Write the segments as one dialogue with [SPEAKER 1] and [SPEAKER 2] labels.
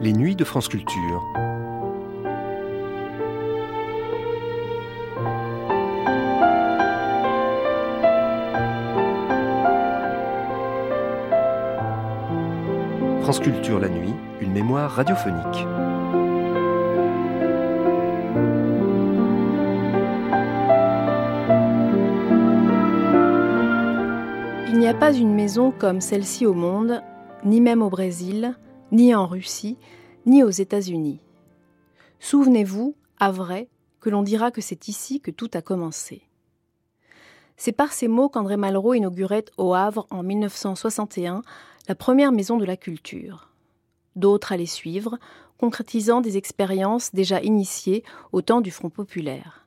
[SPEAKER 1] Les nuits de France Culture. France Culture la nuit, une mémoire radiophonique.
[SPEAKER 2] Il n'y a pas une maison comme celle-ci au monde, ni même au Brésil, ni en Russie, ni aux États-Unis. Souvenez-vous, à vrai, que l'on dira que c'est ici que tout a commencé. C'est par ces mots qu'André Malraux inaugurait au Havre en 1961 la première maison de la culture. D'autres allaient suivre, concrétisant des expériences déjà initiées au temps du Front populaire.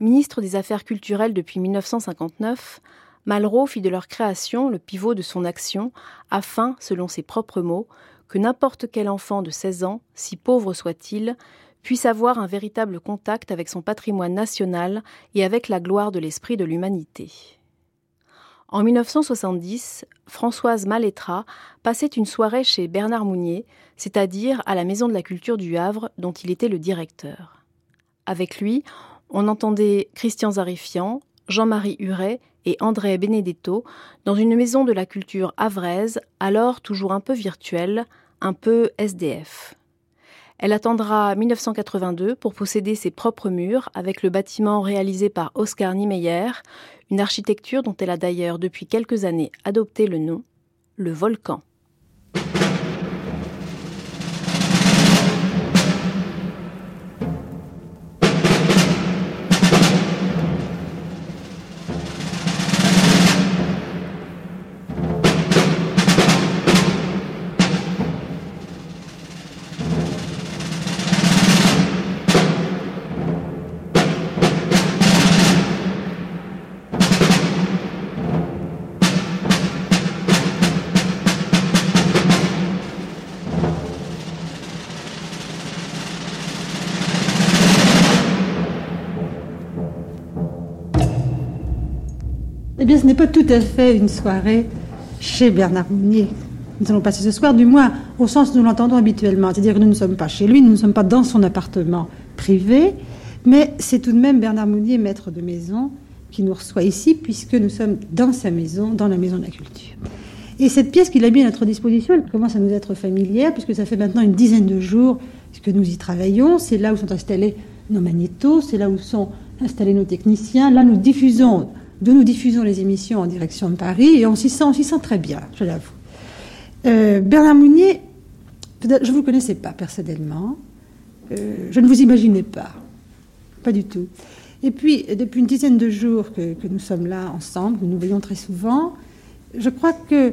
[SPEAKER 2] Ministre des Affaires culturelles depuis 1959, Malraux fit de leur création le pivot de son action afin, selon ses propres mots, que n'importe quel enfant de 16 ans, si pauvre soit-il, puisse avoir un véritable contact avec son patrimoine national et avec la gloire de l'esprit de l'humanité. En 1970, Françoise Malétra passait une soirée chez Bernard Mounier, c'est-à-dire à la Maison de la Culture du Havre, dont il était le directeur. Avec lui, on entendait Christian Zarifian, Jean-Marie Huret et André Benedetto dans une maison de la culture havraise, alors toujours un peu virtuelle, un peu SDF. Elle attendra 1982 pour posséder ses propres murs avec le bâtiment réalisé par Oscar Niemeyer, une architecture dont elle a d'ailleurs depuis quelques années adopté le nom, le volcan.
[SPEAKER 3] Bien, ce n'est pas tout à fait une soirée chez Bernard Mounier. Nous allons passer ce soir, du moins au sens où nous l'entendons habituellement. C'est-à-dire que nous ne sommes pas chez lui, nous ne sommes pas dans son appartement privé, mais c'est tout de même Bernard Mounier, maître de maison, qui nous reçoit ici, puisque nous sommes dans sa maison, dans la maison de la culture. Et cette pièce qu'il a mis à notre disposition, elle commence à nous être familière, puisque ça fait maintenant une dizaine de jours que nous y travaillons. C'est là où sont installés nos magnétos, c'est là où sont installés nos techniciens. Là, nous diffusons de nous diffusons les émissions en direction de Paris et on s'y sent, très bien, je l'avoue. Euh, Bernard Mounier, je ne vous connaissais pas personnellement, euh, je ne vous imaginais pas, pas du tout. Et puis, depuis une dizaine de jours que, que, nous sommes là ensemble, nous nous voyons très souvent, je crois que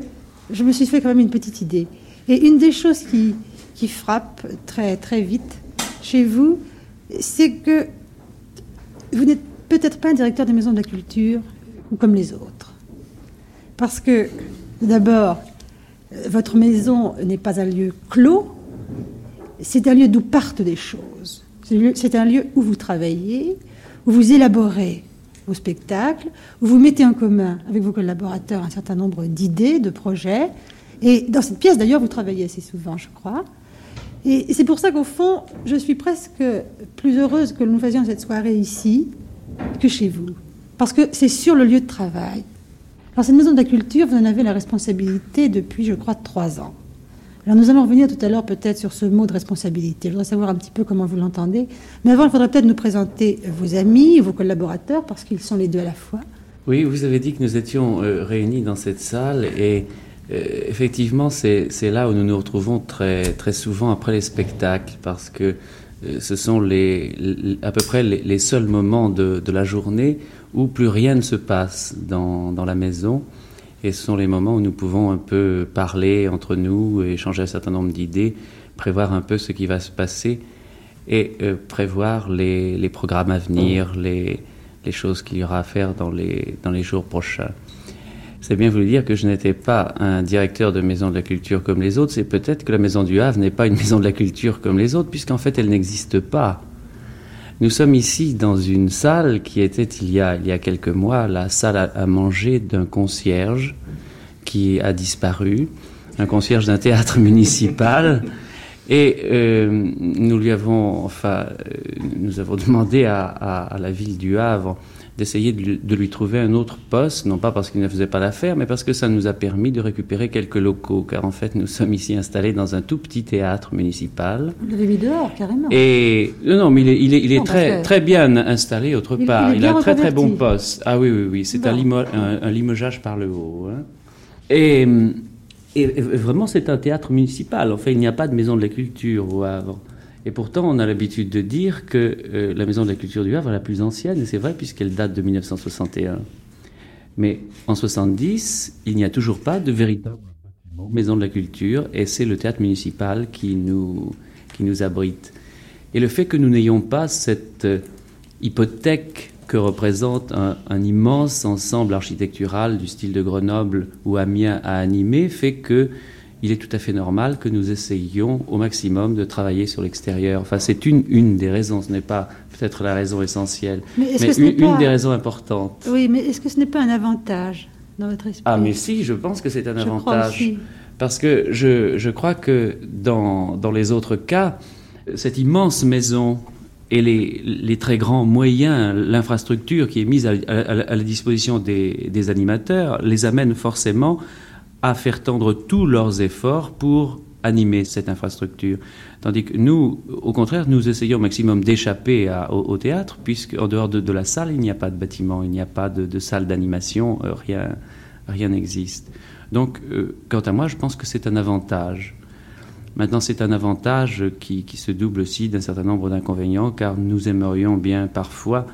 [SPEAKER 3] je me suis fait quand même une petite idée. Et une des choses qui, qui frappe très, très vite chez vous, c'est que vous n'êtes peut-être pas un directeur des maisons de la culture ou comme les autres. Parce que, d'abord, votre maison n'est pas un lieu clos, c'est un lieu d'où partent des choses. C'est un lieu où vous travaillez, où vous élaborez vos spectacles, où vous mettez en commun avec vos collaborateurs un certain nombre d'idées, de projets. Et dans cette pièce, d'ailleurs, vous travaillez assez souvent, je crois. Et c'est pour ça qu'au fond, je suis presque plus heureuse que nous faisions cette soirée ici que chez vous. Parce que c'est sur le lieu de travail. Alors, cette maison de la culture, vous en avez la responsabilité depuis, je crois, trois ans. Alors, nous allons revenir tout à l'heure peut-être sur ce mot de responsabilité. Je voudrais savoir un petit peu comment vous l'entendez. Mais avant, il faudrait peut-être nous présenter vos amis, vos collaborateurs, parce qu'ils sont les deux à la fois.
[SPEAKER 4] Oui, vous avez dit que nous étions euh, réunis dans cette salle et euh, effectivement, c'est là où nous nous retrouvons très, très souvent après les spectacles parce que euh, ce sont les, à peu près les, seuls moments de, la journée où plus rien ne se passe dans, dans, la maison. Et ce sont les moments où nous pouvons un peu parler entre nous, échanger un certain nombre d'idées, prévoir un peu ce qui va se passer et euh, prévoir les, les, programmes à venir, les, les choses qu'il y aura à faire dans les, dans les jours prochains. C'est bien voulu dire que je n'étais pas un directeur de maison de la culture comme les autres, c'est peut-être que la maison du Havre n'est pas une maison de la culture comme les autres, puisqu'en fait elle n'existe pas. Nous sommes ici dans une salle qui était il y a, il y a quelques mois la salle à, manger d'un concierge qui a disparu, un concierge d'un théâtre municipal. Et euh, nous lui avons, enfin, euh, nous avons demandé à, la ville du Havre d'essayer de, de, lui trouver un autre poste, non pas parce qu'il ne faisait pas l'affaire, mais parce que ça nous a permis de récupérer quelques locaux, car en fait nous sommes ici installés dans un tout petit théâtre municipal.
[SPEAKER 3] Vous l'avez mis dehors, carrément.
[SPEAKER 4] Et non, mais il est, il est, il est non, très, que... très bien installé autre
[SPEAKER 3] il,
[SPEAKER 4] part.
[SPEAKER 3] Il,
[SPEAKER 4] il a un très très bon poste. Ah oui, oui, oui, c'est
[SPEAKER 3] Bon.
[SPEAKER 4] un, limo, un, un limogeage par le haut. hein. Et, et vraiment, c'est un théâtre municipal. En fait, il n'y a pas de maison de la culture au Havre. Et pourtant, on a l'habitude de dire que euh, la maison de la culture du Havre est la plus ancienne, et c'est vrai puisqu'elle date de 1961. Mais en 70, il n'y a toujours pas de véritable maison de la culture, et c'est le théâtre municipal qui nous, qui nous abrite. Et le fait que nous n'ayons pas cette euh, hypothèque que représente un, un, immense ensemble architectural du style de Grenoble ou Amiens à animer fait que il est tout à fait normal que nous essayions au maximum de travailler sur l'extérieur. Enfin, c'est une, une des raisons, ce n'est pas peut-être la raison essentielle,
[SPEAKER 3] mais,
[SPEAKER 4] mais une,
[SPEAKER 3] pas...
[SPEAKER 4] une, des raisons importantes.
[SPEAKER 3] Oui, mais est-ce que ce n'est pas un avantage dans votre esprit?
[SPEAKER 4] Ah, mais si, je pense que c'est un
[SPEAKER 3] je
[SPEAKER 4] avantage. Parce que je, je crois que dans, dans les autres cas, cette immense maison et les, les, très grands moyens, l'infrastructure qui est mise à, à, à la disposition des, des, animateurs, les amène forcément à faire tendre tous leurs efforts pour animer cette infrastructure. Tandis que nous, au contraire, nous essayons au maximum d'échapper au, théâtre, puisqu'en dehors de, la salle, il n'y a pas de bâtiment, il n'y a pas de, salle d'animation, euh, rien rien n'existe. Donc, euh, quant à moi, je pense que c'est un avantage. Maintenant, c'est un avantage qui, se double aussi d'un certain nombre d'inconvénients, car nous aimerions bien parfois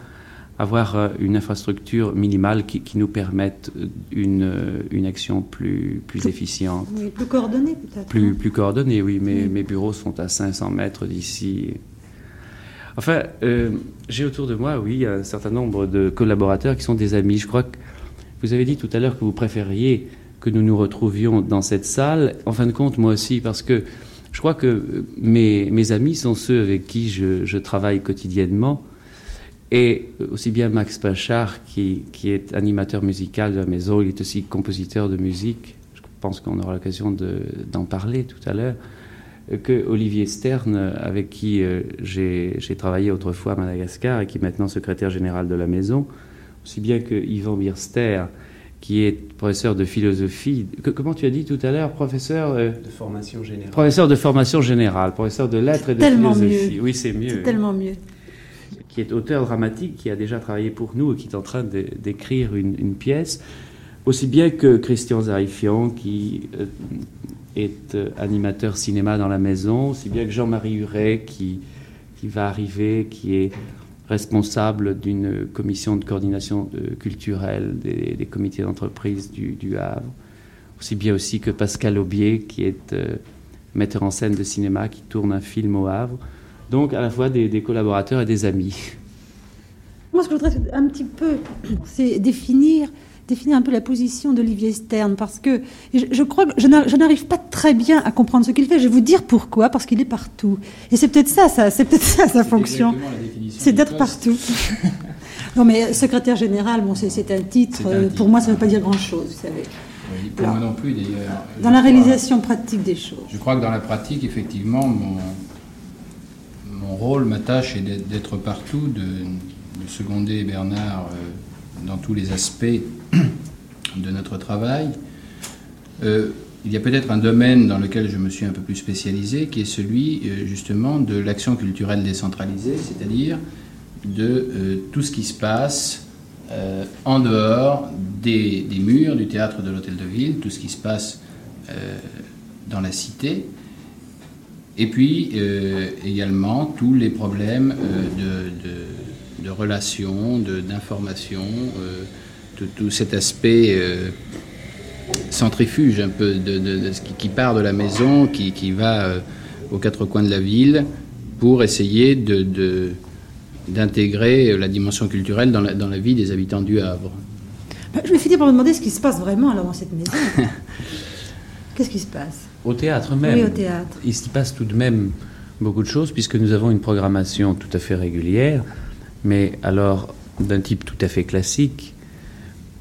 [SPEAKER 4] avoir euh, une infrastructure minimale qui, qui nous permette une, euh, une action plus, plus efficiente.
[SPEAKER 3] Oui, plus coordonnée peut-être.
[SPEAKER 4] Plus, plus coordonnée, oui. Mes, oui. mes bureaux sont à 500 mètres d'ici. Enfin, euh, j'ai autour de moi, oui, un certain nombre de collaborateurs qui sont des amis. Je crois que vous avez dit tout à l'heure que vous préfériez que nous nous retrouvions dans cette salle. En fin de compte, moi aussi, parce que je crois que mes, mes amis sont ceux avec qui je, je, travaille quotidiennement. Et aussi bien Max Pachard, qui, qui, est animateur musical de la maison, il est aussi compositeur de musique. Je pense qu'on aura l'occasion d'en de, parler tout à l'heure. Que Olivier Stern, avec qui euh, j'ai travaillé autrefois à Madagascar et qui est maintenant secrétaire général de la maison, aussi bien que Yvan Birster, qui est professeur de philosophie. Que, comment tu as dit tout à l'heure, professeur
[SPEAKER 1] euh, de formation générale.
[SPEAKER 4] Professeur de formation générale, professeur de lettres et de
[SPEAKER 3] tellement
[SPEAKER 4] philosophie.
[SPEAKER 3] Mieux.
[SPEAKER 4] Oui, c'est mieux.
[SPEAKER 3] C'est tellement mieux.
[SPEAKER 4] Qui est auteur dramatique, qui a déjà travaillé pour nous et qui est en train d'écrire une, pièce. Aussi bien que Christian Zarifian, qui euh, est euh, animateur cinéma dans la maison, aussi bien que Jean-Marie Huret, qui, qui va arriver, qui est responsable d'une commission de coordination de, culturelle des, comités d'entreprise du, du, Havre, aussi bien aussi que Pascal Aubier, qui est euh, metteur en scène de cinéma, qui tourne un film au Havre. Donc à la fois des, des collaborateurs et des amis.
[SPEAKER 3] Moi, ce que je voudrais un petit peu, c'est définir, définir un peu la position d'Olivier Stern, parce que je, je crois que je n'arrive pas très bien à comprendre ce qu'il fait. Je vais vous dire pourquoi, parce qu'il est partout. Et c'est peut-être ça, ça c'est peut-être ça sa fonction. C'est d'être partout. non, mais secrétaire général, bon, c'est un titre. Un titre. Pour moi, ça ne veut pas dire grand-chose, vous savez.
[SPEAKER 5] Oui, pour Alors, moi non plus, d'ailleurs.
[SPEAKER 3] Dans la réalisation crois, pratique des choses.
[SPEAKER 5] Je crois que dans la pratique, effectivement, mon, mon rôle, ma tâche est d'être partout, de, de, seconder Bernard euh, dans tous les aspects de notre travail. Euh, il y a peut-être un domaine dans lequel je me suis un peu plus spécialisé, qui est celui euh, justement de l'action culturelle décentralisée, c'est-à-dire de tout ce qui se passe en dehors des, murs du théâtre de l'Hôtel de Ville, tout ce qui se passe dans la cité, et puis euh, également tous les problèmes de, de, de, relations, d'information, tout, tout, cet aspect centrifuge un peu de, qui, qui, part de la maison, qui, qui va euh, aux quatre coins de la ville pour essayer de, d'intégrer la dimension culturelle dans la, dans la, vie des habitants du Havre.
[SPEAKER 3] Bah, je vais finir par me demander ce qui se passe vraiment alors dans cette maison. Qu'est-ce qui se passe?
[SPEAKER 4] Au théâtre même.
[SPEAKER 3] Oui, au théâtre.
[SPEAKER 4] Il se passe tout de même beaucoup de choses puisque nous avons une programmation tout à fait régulière, mais alors d'un type tout à fait classique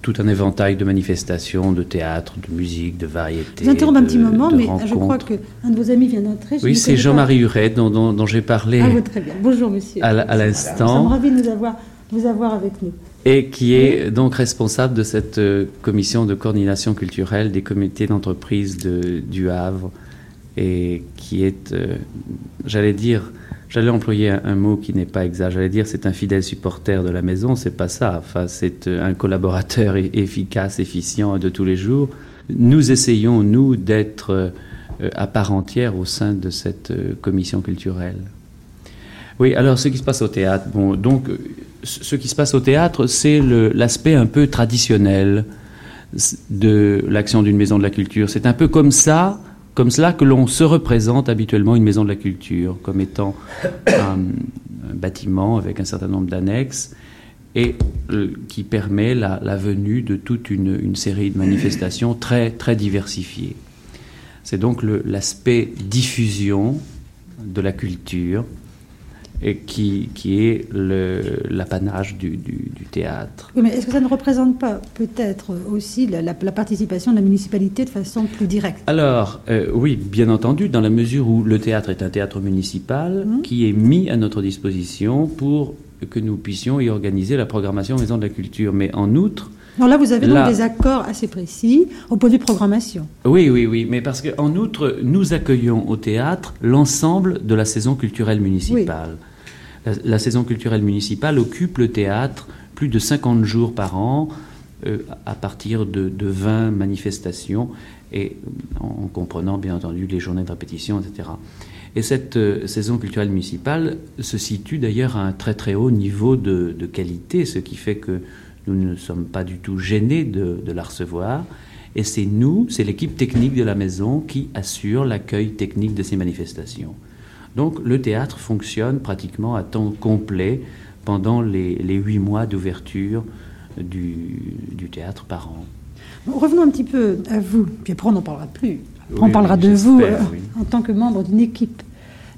[SPEAKER 4] tout un éventail de manifestations, de théâtre, de musique, de variété.
[SPEAKER 3] Je vous interromps un petit moment, mais
[SPEAKER 4] rencontres.
[SPEAKER 3] je crois qu'un de vos amis vient d'entrer. Je
[SPEAKER 4] Oui, c'est Jean-Marie. Huret dont, dont- dont j'ai parlé
[SPEAKER 3] Ah, oui, très bien. Bonjour, monsieur.
[SPEAKER 4] à, à
[SPEAKER 3] Nous sommes
[SPEAKER 4] l'instant
[SPEAKER 3] ravis de nous avoir, vous avoir avec nous.
[SPEAKER 4] et qui est donc responsable de cette euh, commission de coordination culturelle des comités d'entreprise de- du Havre et qui est, euh, j'allais dire, j'allais employer un, mot qui n'est pas exact, j'allais dire c'est un fidèle supporter de la maison, c'est pas ça, enfin c'est euh, un collaborateur e- efficace, efficient de tous les jours. Nous essayons, nous, d'être à part entière au sein de cette commission culturelle. Oui, alors ce qui se passe au théâtre, bon, donc ce qui se passe au théâtre, c'est l'aspect un peu traditionnel de l'action d'une maison de la culture. C'est un peu comme ça, comme cela que l'on se représente habituellement une maison de la culture, comme étant un, bâtiment avec un certain nombre d'annexes et euh, qui permet la, venue de toute une, une série de manifestations très, très diversifiées. C'est donc l'aspect diffusion de la culture et qui, qui est l'apanage du, du- du théâtre.
[SPEAKER 3] Oui, mais est-ce que ça ne représente pas peut-être aussi la, la- la participation de la municipalité de façon plus directe?
[SPEAKER 4] Alors, euh, oui, bien entendu, dans la mesure où le théâtre est un théâtre municipal qui est mis à notre disposition pour que nous puissions y organiser la programmation Maison de la Culture. Mais en outre,
[SPEAKER 3] Non, là, vous avez donc
[SPEAKER 4] Là-
[SPEAKER 3] des accords assez précis au point de vue programmation.
[SPEAKER 4] oui, oui, oui, mais parce qu'en outre, nous accueillons au théâtre l'ensemble de la saison culturelle municipale. La, saison culturelle municipale occupe le théâtre plus de 50 jours par an, euh, à partir de, de 20 manifestations, et en, en comprenant bien entendu les journées de répétition, etc. Et cette euh, saison culturelle municipale se situe d'ailleurs à un très très haut niveau de, qualité, ce qui fait que nous ne sommes pas du tout gênés de la recevoir. Et c'est nous, c'est l'équipe technique de la maison qui assure l'accueil technique de ces manifestations. Donc le théâtre fonctionne pratiquement à temps complet pendant les, les huit mois d'ouverture du, du théâtre par an.
[SPEAKER 3] Bon, revenons un petit peu à vous, puis après on n'en parlera plus. Après, on parlera
[SPEAKER 4] oui,
[SPEAKER 3] de vous euh,
[SPEAKER 4] oui.
[SPEAKER 3] en tant que membre d'une équipe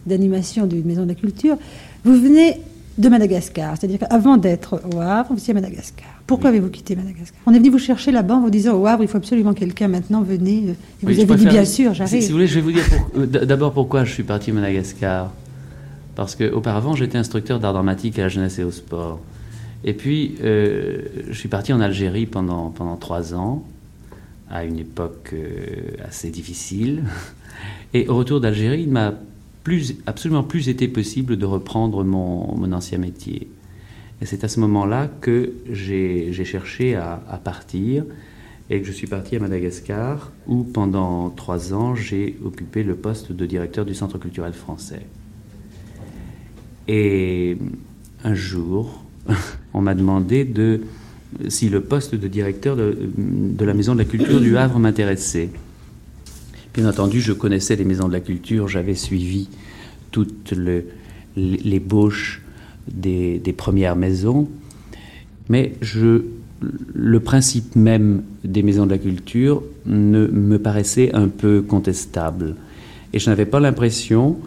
[SPEAKER 3] d'animation d'une maison de la culture. Vous venez de Madagascar, c'est-à-dire qu'avant d'être au Havre, vous étiez à Madagascar. Pourquoi avez-vous quitté Madagascar On est venu vous chercher là-bas en vous disant au Havre, il faut absolument quelqu'un maintenant, venez. Et vous avez dit bien sûr, j'arrive.
[SPEAKER 4] si vous voulez, je vais vous dire pour- euh, d'abord pourquoi je suis parti à Madagascar. Parce qu'auparavant, j'étais instructeur d'art dramatique à la jeunesse et au sport. Et puis, euh, je suis parti en Algérie pendant, pendant trois ans, à une époque euh, assez difficile. Et au retour d'Algérie, il m'a plus, absolument plus été possible de reprendre mon, mon ancien métier. Et c'est à ce moment-là que j'ai cherché à, partir et que je suis parti à Madagascar où pendant trois ans j'ai occupé le poste de directeur du Centre culturel français. Et un jour, on m'a demandé de, si le poste de directeur de, la Maison de la Culture du Havre m'intéressait. Bien entendu, je connaissais les maisons de la culture, j'avais suivi toute le- l'ébauche des, premières maisons, mais je, le principe même des maisons de la culture ne me paraissait un peu contestable. Et je n'avais pas l'impression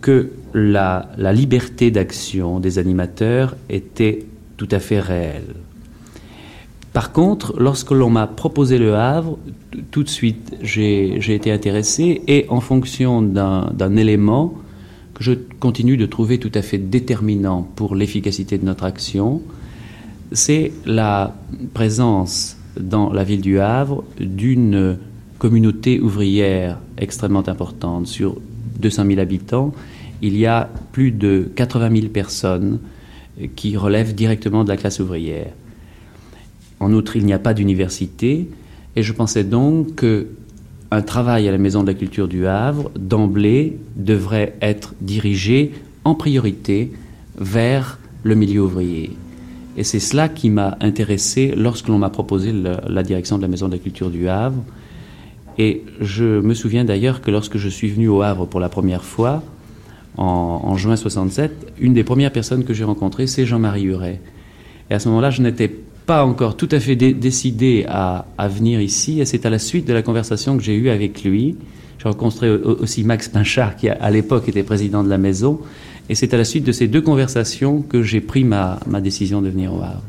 [SPEAKER 4] que la, la liberté d'action des animateurs était tout à fait réelle. Par contre, lorsque l'on m'a proposé le Havre, tout de suite j'ai été intéressé et en fonction d'un élément je continue de trouver tout à fait déterminant pour l'efficacité de notre action, c'est la présence dans la ville du Havre d'une communauté ouvrière extrêmement importante. Sur 200 000 habitants, il y a plus de 80 000 personnes qui relèvent directement de la classe ouvrière. En outre, il n'y a pas d'université, et je pensais donc que un travail à la Maison de la Culture du Havre, d'emblée, devrait être dirigé en priorité vers le milieu ouvrier. Et c'est cela qui m'a intéressé lorsque l'on m'a proposé la direction de la Maison de la Culture du Havre. Et je me souviens d'ailleurs que lorsque je suis venu au Havre pour la première fois, en, en juin 67, une des premières personnes que j'ai rencontrées, c'est Jean-Marie Huret. Et à ce moment-là, je n'étais pas encore tout à fait dé- décidé à, venir ici. Et c'est à la suite de la conversation que j'ai eue avec lui. J'ai rencontré au- aussi Max Pinchard, qui à, à l'époque était président de la maison. Et c'est à la suite de ces deux conversations que j'ai pris ma, ma décision de venir au Havre.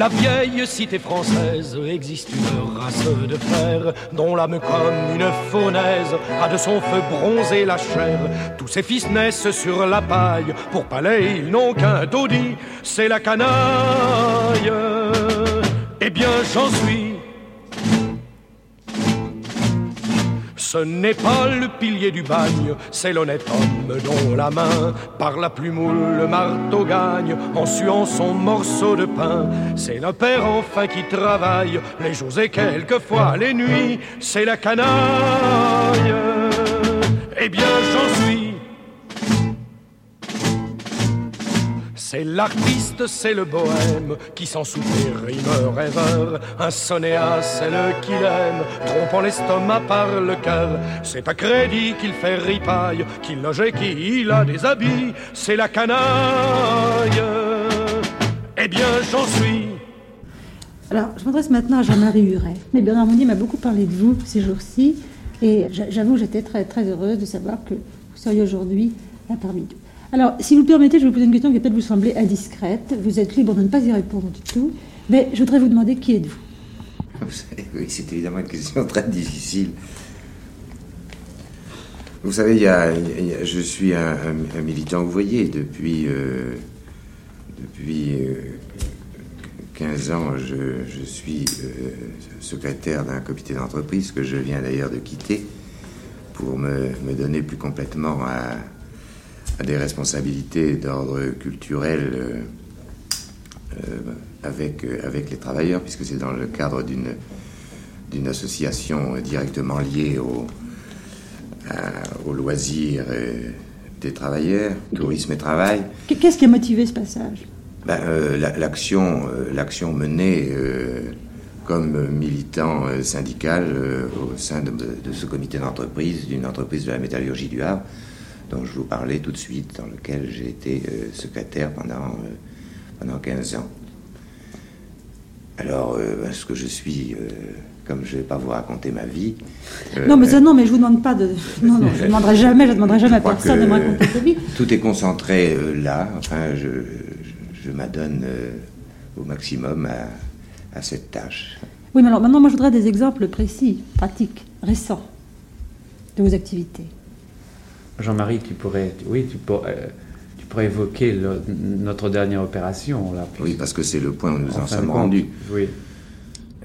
[SPEAKER 6] La vieille cité française existe une race de fer dont l'âme comme une faunaise a de son feu bronzé la chair. Tous ses fils naissent sur la paille, pour palais ils n'ont qu'un dodi, c'est la canaille. Eh bien j'en suis Ce n'est pas le pilier du bagne, c'est l'honnête homme dont la main, par la plume le marteau gagne, en suant son morceau de pain. C'est le père enfin qui travaille, les jours et quelquefois les nuits, c'est la canaille. Eh bien j'en suis C'est l'artiste, c'est le bohème qui sans souper rime rêveur. Un sonéa, c'est le qu'il aime, trompant l'estomac par le cœur. C'est à crédit qu'il fait ripaille, qu'il loge et qu'il a des habits. C'est la canaille. Eh bien, j'en suis.
[SPEAKER 3] Alors, je m'adresse maintenant à Jean-Marie Huret. Mais Bernard Monnier m'a beaucoup parlé de vous ces jours-ci. Et j'avoue, j'étais très, très heureuse de savoir que vous seriez aujourd'hui là parmi nous. Alors, si vous le permettez, je vais vous poser une question qui peut-être vous sembler indiscrète. Vous êtes libre de ne pas y répondre du tout. Mais je voudrais vous demander qui êtes-vous?
[SPEAKER 7] Oui, c'est évidemment une question très difficile. Vous savez, je suis un, militant ouvrier depuis, euh, depuis 15 euh, ans. Je, suis euh, secrétaire d'un comité d'entreprise que je viens d'ailleurs de quitter pour me donner plus complètement à, des responsabilités d'ordre culturel euh, euh, avec, euh, avec les travailleurs, puisque c'est dans le cadre d'une, d'une association directement liée au, au loisir des travailleurs, tourisme et travail.
[SPEAKER 3] Qu'est-ce qui a motivé ce passage?
[SPEAKER 7] Ben, l'action, l'action menée comme militant syndical au sein de, de, ce comité d'entreprise, d'une entreprise de la métallurgie du Havre, dont je vous parlais tout de suite, dans lequel j'ai été euh, secrétaire pendant, euh, pendant 15 ans. Alors, euh, est-ce que je suis, comme je ne vais pas vous raconter ma vie.
[SPEAKER 3] non, mais ça, non, mais je vous demande pas de. Non, non, je ne demanderai jamais, je demanderai jamais à personne de me raconter sa vie.
[SPEAKER 7] Tout est concentré là. Enfin, je, je, m'adonne au maximum à, à cette tâche.
[SPEAKER 3] Oui, mais alors maintenant, moi, je voudrais des exemples précis, pratiques, récents de vos activités.
[SPEAKER 4] Jean-Marie, tu pourrais, oui, tu pourrais, euh, tu pourrais évoquer notre dernière opération. Là,
[SPEAKER 7] oui, parce que c'est le point où nous en, sommes rendus.
[SPEAKER 4] Oui.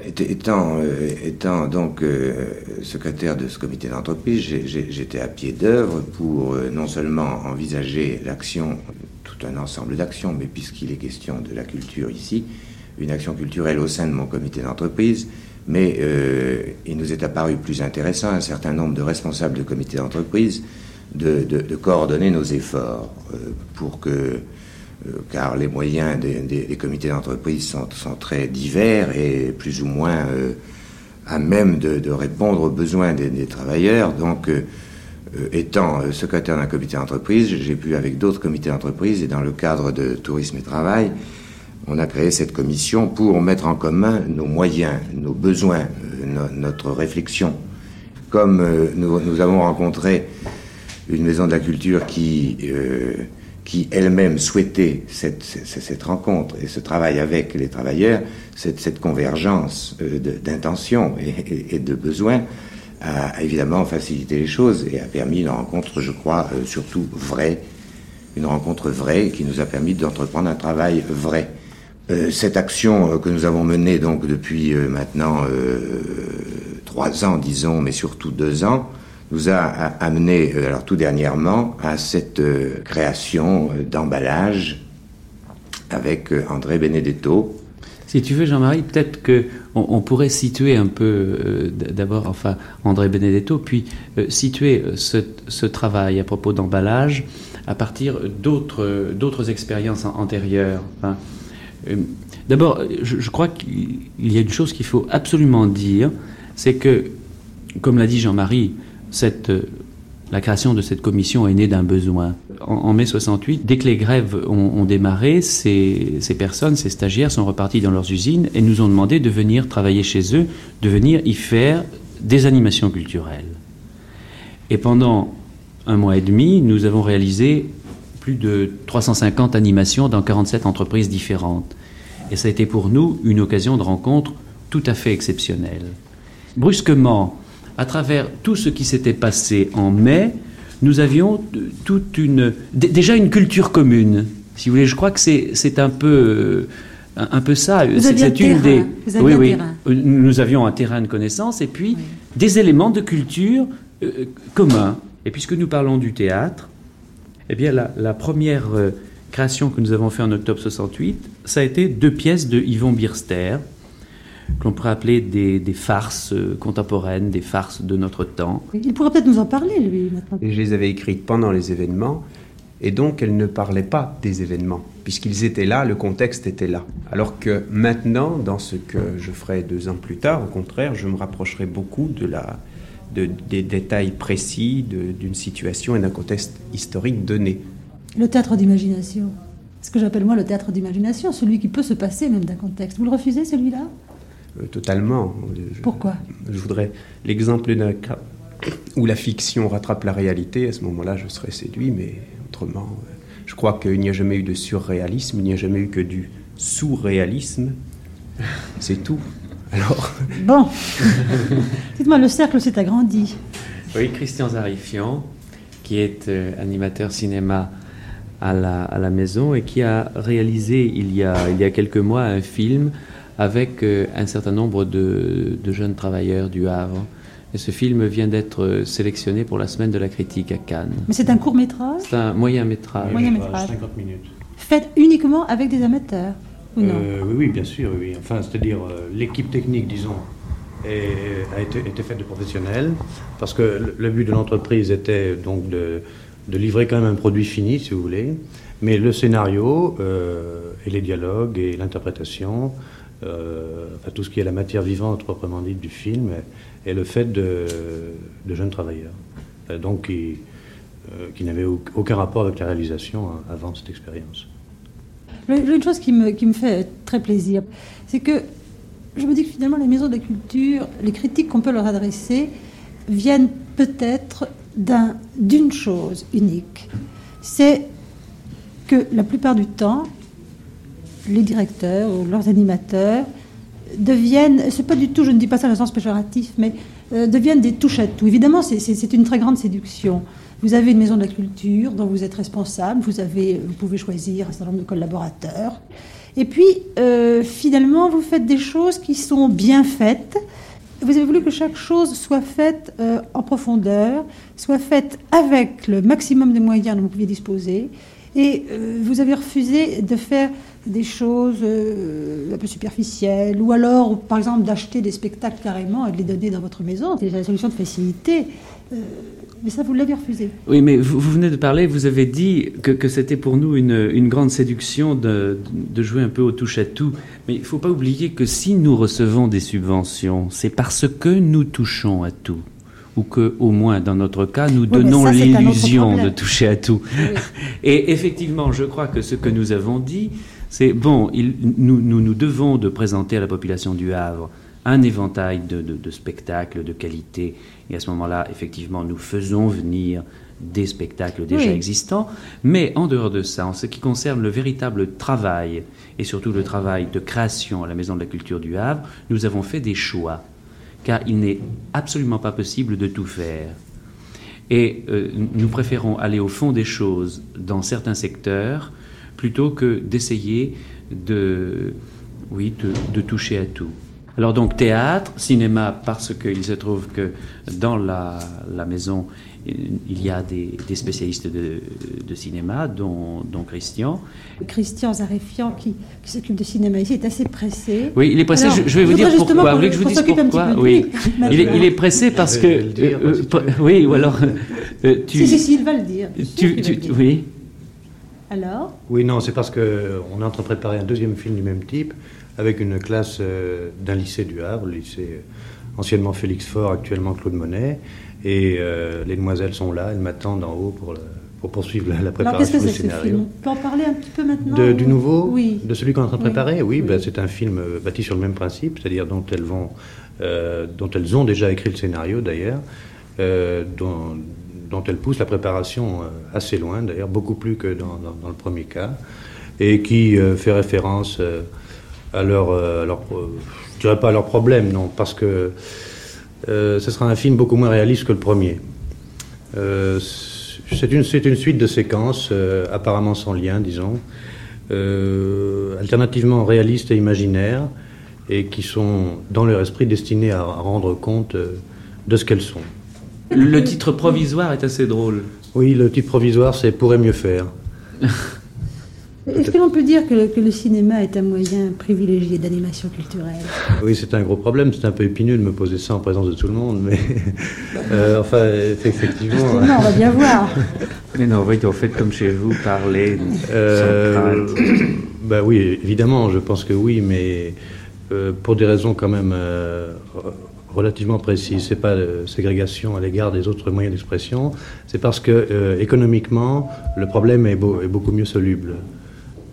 [SPEAKER 7] Étant, euh, étant donc euh, secrétaire de ce comité d'entreprise, j'étais à pied d'œuvre pour non seulement envisager l'action, tout un ensemble d'actions, mais puisqu'il est question de la culture ici, une action culturelle au sein de mon comité d'entreprise, mais il nous est apparu plus intéressant un certain nombre de responsables de comités d'entreprise de, coordonner nos efforts euh, pour que, euh, car les moyens des, comités d'entreprise sont, très divers et plus ou moins euh, à même de, répondre aux besoins des, travailleurs. Donc, étant secrétaire d'un comité d'entreprise, j'ai pu, avec d'autres comités d'entreprise et dans le cadre de tourisme et travail, on a créé cette commission pour mettre en commun nos moyens, nos besoins, notre réflexion. Comme nous, nous, avons rencontré une maison de la culture qui, euh, qui elle-même souhaitait cette, cette, rencontre et ce travail avec les travailleurs, cette, cette convergence euh, d'intention et, de besoins, a évidemment facilité les choses et a permis une rencontre, je crois, euh, surtout vraie, une rencontre vraie qui nous a permis d'entreprendre un travail vrai. cette action que nous avons menée donc depuis maintenant trois ans, disons, mais surtout deux ans, nous a amené, euh, alors tout dernièrement, à cette euh, création euh, d'emballage avec André Benedetto.
[SPEAKER 4] Si tu veux, Jean-Marie, peut-être que on, pourrait situer un peu d'abord, enfin, André Benedetto, puis situer ce, travail à propos d'emballage à partir d'autres d'autres expériences antérieures. Hein. D'abord, je, je, crois qu'il y a une chose qu'il faut absolument dire, c'est que, comme l'a dit Jean-Marie, euh, la création de cette commission est née d'un besoin. En, mai 68, dès que les grèves ont, démarré, ces, personnes, ces stagiaires sont repartis dans leurs usines et nous ont demandé de venir travailler chez eux, de venir y faire des animations culturelles. Et pendant un mois et demi, nous avons réalisé plus de 350 animations dans 47 entreprises différentes. Et ça a été pour nous une occasion de rencontre tout à fait exceptionnelle. Brusquement, à travers tout ce qui s'était passé en mai, nous avions toute une, déjà une culture commune. Si vous voulez, je crois que c'est un peu, un, peu ça.
[SPEAKER 3] C'est une des.
[SPEAKER 4] oui, oui. Nous avions un terrain de connaissance et puis des éléments de culture euh, communs. Et puisque nous parlons du théâtre, eh bien, la, première euh, création que nous avons fait en octobre 68, ça a été deux pièces de Yvon Birster, que l'on pourrait appeler des, farces euh, contemporaines, des farces de notre temps.
[SPEAKER 3] Il pourrait peut-être nous en parler, lui, maintenant.
[SPEAKER 8] je les avais écrites pendant les événements, et donc elles ne parlaient pas des événements, puisqu'ils étaient là, le contexte était là. Alors que maintenant, dans ce que je ferai deux ans plus tard, au contraire, je me rapprocherai beaucoup de la, des détails précis d'une situation et d'un contexte historique donné.
[SPEAKER 3] Le théâtre d'imagination. Ce que j'appelle moi le théâtre d'imagination, celui qui peut se passer même d'un contexte. Vous le refusez celui-là?
[SPEAKER 8] Totalement.
[SPEAKER 3] Pourquoi
[SPEAKER 8] Je voudrais l'exemple d'un cas où la fiction rattrape la réalité. À ce moment-là, je serais séduit, mais autrement, euh, je crois qu'il n'y a jamais eu de surréalisme, il n'y a jamais eu que du sous-réalisme. C'est tout. Alors.
[SPEAKER 3] Bon. Dites-moi, le cercle s'est agrandi.
[SPEAKER 4] Oui, Christian Zarifian, qui est euh, animateur cinéma à la, à la, maison et qui a réalisé il y a, il y a quelques mois un film avec euh, un certain nombre de, de, jeunes travailleurs du Havre. Et ce film vient d'être sélectionné pour la semaine de la critique à Cannes.
[SPEAKER 3] Mais c'est un court métrage?
[SPEAKER 4] C'est un moyen métrage.
[SPEAKER 3] Moyen métrage. 50 minutes. Fait uniquement avec des amateurs
[SPEAKER 9] euh, oui, oui, bien sûr, oui. Enfin, c'est-à-dire euh, l'équipe technique, disons, a été, faite de professionnels, parce que le, but de l'entreprise était donc de, livrer quand même un produit fini, si vous voulez, mais le scénario euh, et les dialogues et l'interprétation, enfin tout ce qui est la matière vivante proprement dite du film, est, le fait de, jeunes travailleurs, donc qui, qui n'avaient aucun rapport avec la réalisation hein, avant cette expérience.
[SPEAKER 3] Une chose qui me, qui me fait très plaisir, c'est que je me dis que finalement les maisons de la culture, les critiques qu'on peut leur adresser, viennent peut-être d'une chose unique. C'est que la plupart du temps, les directeurs ou leurs animateurs deviennent, c'est pas du tout, je ne dis pas ça dans le sens péjoratif, mais euh, deviennent des touches à tout. Évidemment, c'est une très grande séduction. Vous avez une maison de la culture dont vous êtes responsable, vous, avez, vous pouvez choisir un certain nombre de collaborateurs. Et puis, euh, finalement, vous faites des choses qui sont bien faites. Vous avez voulu que chaque chose soit faite euh, en profondeur, soit faite avec le maximum de moyens dont vous pouviez disposer. Et vous avez refusé de faire des choses un peu superficielles, ou alors, par exemple, d'acheter des spectacles carrément et de les donner dans votre maison. C'est la solution de facilité. Mais ça, vous l'avez refusé.
[SPEAKER 4] Oui, mais vous, venez de parler, vous avez dit que, que c'était pour nous une, une, grande séduction de, de, jouer un peu au touche-à-tout. Mais il ne faut pas oublier que si nous recevons des subventions, c'est parce que nous touchons à tout. Ou que, au moins, dans notre cas, nous donnons l'illusion de toucher à tout. Et effectivement, je crois que ce que nous avons dit, c'est bon, il, nous, nous, nous devons de présenter à la population du Havre un éventail de, de, de spectacles de qualité et à ce moment-là, effectivement, nous faisons venir des spectacles déjà existants. Mais en dehors de ça, en ce qui concerne le véritable travail, et surtout le travail de création à la Maison de la Culture du Havre, nous avons fait des choix. Car il n'est absolument pas possible de tout faire. Et euh, nous préférons aller au fond des choses dans certains secteurs plutôt que d'essayer de, oui, de toucher à tout. Alors donc théâtre, cinéma, parce qu'il se trouve que dans la, maison, il y a des, spécialistes de, cinéma, dont, Christian.
[SPEAKER 3] Christian Zarefian, qui, s'occupe de cinéma ici, est assez pressé.
[SPEAKER 4] Oui, il est pressé, je, vais vous dire pourquoi. Vous voulez que je vous dise pourquoi Oui, il est, pressé parce que... Euh, euh, oui, ou alors...
[SPEAKER 3] Euh, tu, si, si, il va le dire.
[SPEAKER 4] Tu, oui.
[SPEAKER 3] Alors
[SPEAKER 9] Oui, non, c'est parce qu'on est en train de préparer un deuxième film du même type avec une classe euh, d'un lycée du Havre, le lycée euh, anciennement Félix Faure, actuellement Claude Monet. Et euh, les demoiselles sont là, elles m'attendent en haut pour, pour poursuivre la, préparation du scénario.
[SPEAKER 3] On peut en parler un petit peu maintenant
[SPEAKER 9] de, Du nouveau? Oui. De celui qu'on est en train de préparer? Oui, Ben, c'est un film bâti sur le même principe, c'est-à-dire dont, elles vont, dont elles ont déjà écrit le scénario d'ailleurs, dont, dont elles poussent la préparation assez loin d'ailleurs, beaucoup plus que dans, le premier cas, et qui fait référence à leur, euh, leur euh, je dirais pas à leur problème, non, parce que euh, ce sera un film beaucoup moins réaliste que le premier. Euh, c'est une, une suite de séquences, euh, apparemment sans lien, disons, euh, alternativement réalistes et imaginaires, et qui sont, dans leur esprit, destinées à, à rendre compte euh, de ce qu'elles sont.
[SPEAKER 4] Le titre provisoire est assez drôle.
[SPEAKER 9] Oui, le titre provisoire, c'est Pourrait mieux faire.
[SPEAKER 3] Est-ce que l'on peut dire que le, que le cinéma est un moyen privilégié d'animation culturelle?
[SPEAKER 9] Oui, c'est un gros problème. C'est un peu épineux de me poser ça en présence de tout le monde, mais euh, enfin, effectivement.
[SPEAKER 3] Justement, on va bien voir.
[SPEAKER 4] Mais non, oui, faites comme chez vous, parler.
[SPEAKER 9] Euh, bah oui, évidemment, je pense que oui, mais euh, pour des raisons quand même euh, relativement précises. C'est pas euh, ségrégation à l'égard des autres moyens d'expression. C'est parce que euh, économiquement, le problème est, beau- est beaucoup mieux soluble.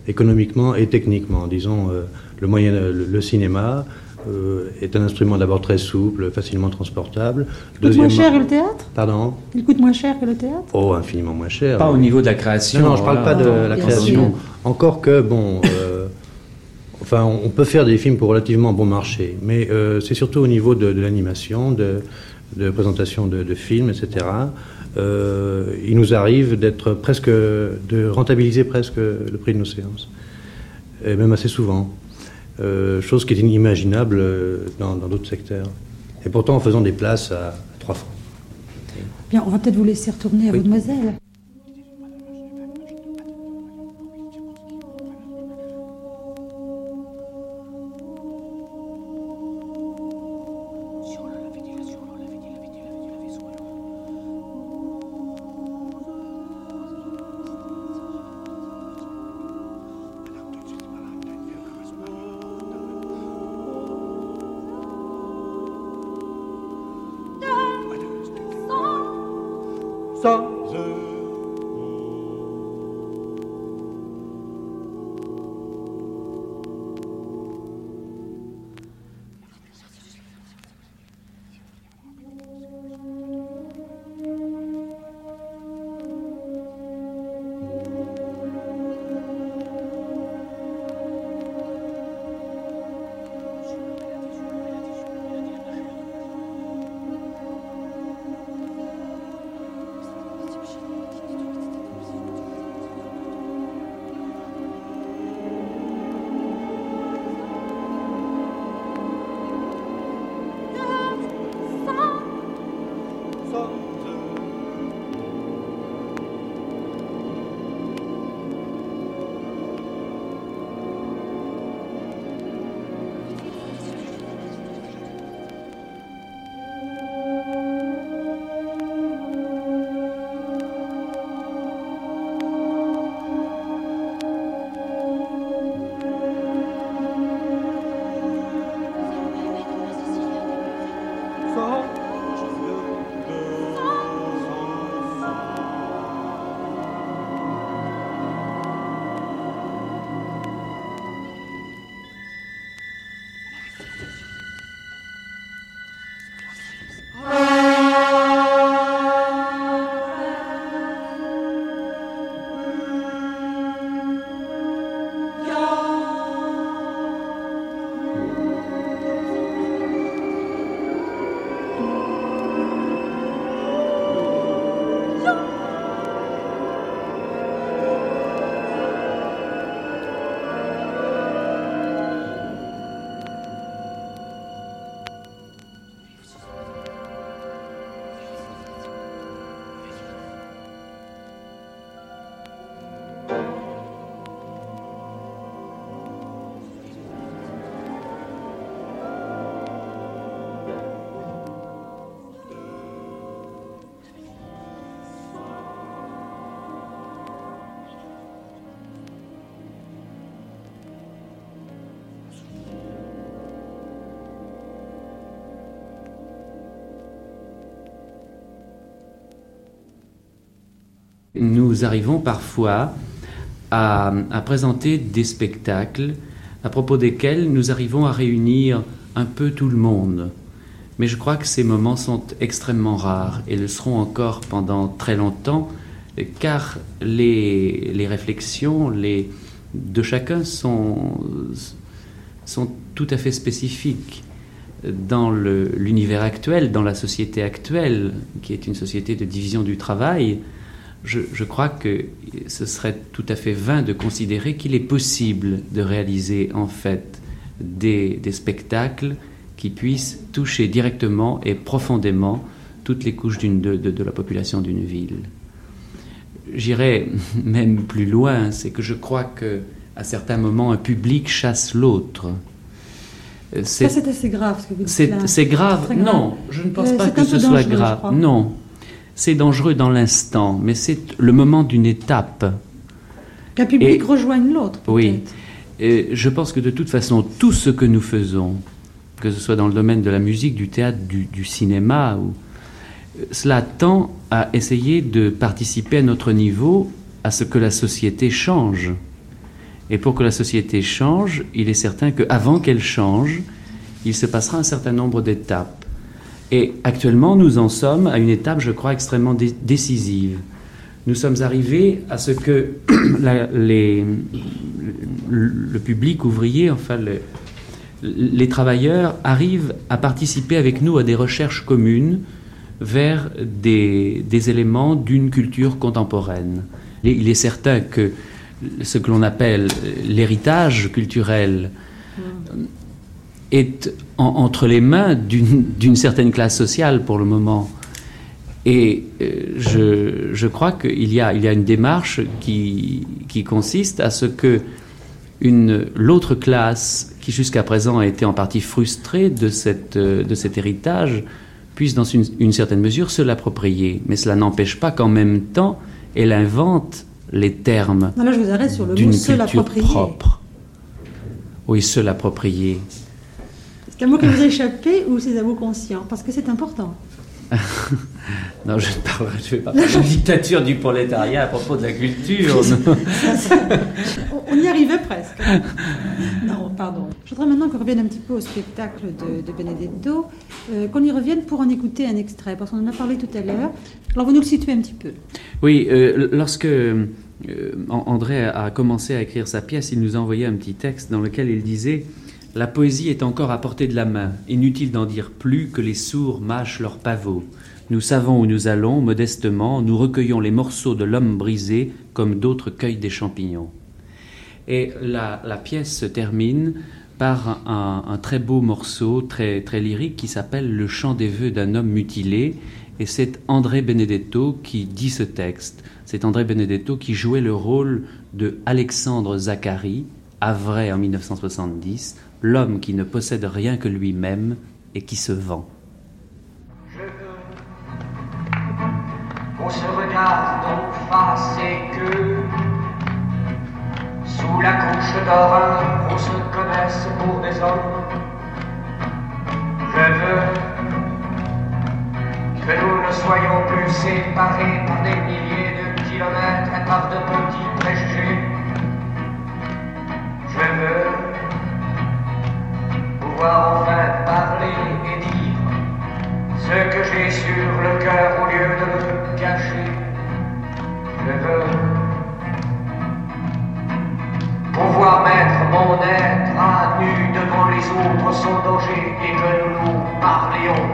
[SPEAKER 9] Économiquement et techniquement, disons, euh, le moyen, le, le cinéma. euh, est un instrument d'abord très souple, facilement transportable.
[SPEAKER 3] Il coûte moins cher que le théâtre?
[SPEAKER 9] Pardon?
[SPEAKER 3] Il coûte moins cher que le théâtre?
[SPEAKER 9] Oh, infiniment moins cher.
[SPEAKER 4] Pas au niveau de la création.
[SPEAKER 9] Non, non, je parle
[SPEAKER 4] voilà.
[SPEAKER 9] pas de la création. Encore que, bon, euh, enfin, on peut faire des films pour relativement bon marché, mais euh, c'est surtout au niveau de, de l'animation, de, de présentation de, de films, etc. Euh, il nous arrive d'être presque, de rentabiliser presque le prix de nos séances, et même assez souvent. Euh, chose qui est inimaginable dans d'autres secteurs. Et pourtant en faisant des places à 3 francs.
[SPEAKER 3] Bien, on va peut-être vous laisser retourner à
[SPEAKER 9] Oui.
[SPEAKER 3] Mademoiselle.
[SPEAKER 4] Nous arrivons parfois à, présenter des spectacles à propos desquels nous arrivons à réunir un peu tout le monde. Mais je crois que ces moments sont extrêmement rares et le seront encore pendant très longtemps, car les, les réflexions les, de chacun sont, sont tout à fait spécifiques dans l'univers actuel, dans la société actuelle, qui est une société de division du travail, je, crois que ce serait tout à fait vain de considérer qu'il est possible de réaliser en fait des, spectacles qui puissent toucher directement et profondément toutes les couches de, de la population d'une ville. J'irais même plus loin, c'est que je crois que à certains moments un public chasse l'autre.
[SPEAKER 3] C'est assez grave ce que vous
[SPEAKER 4] dites. C'est grave. Non, je ne pense pas que ce soit grave. Non, c'est dangereux dans l'instant, mais c'est le moment d'une étape.
[SPEAKER 3] Qu'un public rejoigne l'autre.
[SPEAKER 4] Oui. Et je pense que de toute façon, tout ce que nous faisons, que ce soit dans le domaine de la musique, du théâtre, du, cinéma, ou, cela tend à essayer de participer à notre niveau à ce que la société change. Et pour que la société change, il est certain qu'avant qu'elle change, il se passera un certain nombre d'étapes. Et actuellement, nous en sommes à une étape, je crois, extrêmement décisive. Nous sommes arrivés à ce que le public ouvrier, enfin les travailleurs, arrivent à participer avec nous à des recherches communes vers des éléments d'une culture contemporaine. il est certain que ce que l'on appelle l'héritage culturel est entre les mains d'une certaine classe sociale pour le moment. Et euh, je, crois qu'il y, a, il y a une démarche qui, qui consiste à ce que l'autre classe, qui jusqu'à présent a été en partie frustrée de, cette, de cet héritage, puisse dans une, une certaine mesure se l'approprier. Mais cela n'empêche pas qu'en même temps, elle invente les termes d'une culture propre. Oui, se l'approprier.
[SPEAKER 3] C'est un mot qui vous a échappé ou c'est un mot conscient? Parce que c'est important.
[SPEAKER 4] non, je ne vais pas parler de dictature du prolétariat à propos de la culture.
[SPEAKER 3] on y arrivait presque. Non, pardon. Je voudrais maintenant qu'on revienne un petit peu au spectacle de, Benedetto, euh, qu'on y revienne pour en écouter un extrait, parce qu'on en a parlé tout à l'heure. Alors, vous nous le situez un petit peu.
[SPEAKER 4] Oui, euh, lorsque euh, André a commencé à écrire sa pièce, il nous a envoyé un petit texte dans lequel il disait la poésie est encore à portée de la main. Inutile d'en dire plus que les sourds mâchent leurs pavots. Nous savons où nous allons, modestement, nous recueillons les morceaux de l'homme brisé comme d'autres cueillent des champignons. Et la, pièce se termine par un, très beau morceau, très, très lyrique, qui s'appelle Le chant des vœux d'un homme mutilé. Et c'est André Benedetto qui dit ce texte. C'est André Benedetto qui jouait le rôle de Alexandre Zacharie, à vrai en 1970, l'homme qui ne possède rien que lui-même et qui se vend.
[SPEAKER 10] Je veux qu'on se regarde en face et que sous la couche d'or on se connaisse pour des hommes. Je veux que nous ne soyons plus séparés par des milliers de kilomètres et par de petits préjugés. Je veux enfin parler et dire ce que j'ai sur le cœur au lieu de le cacher. Je veux pouvoir mettre mon être à nu devant les autres sans danger et que nous nous parlions.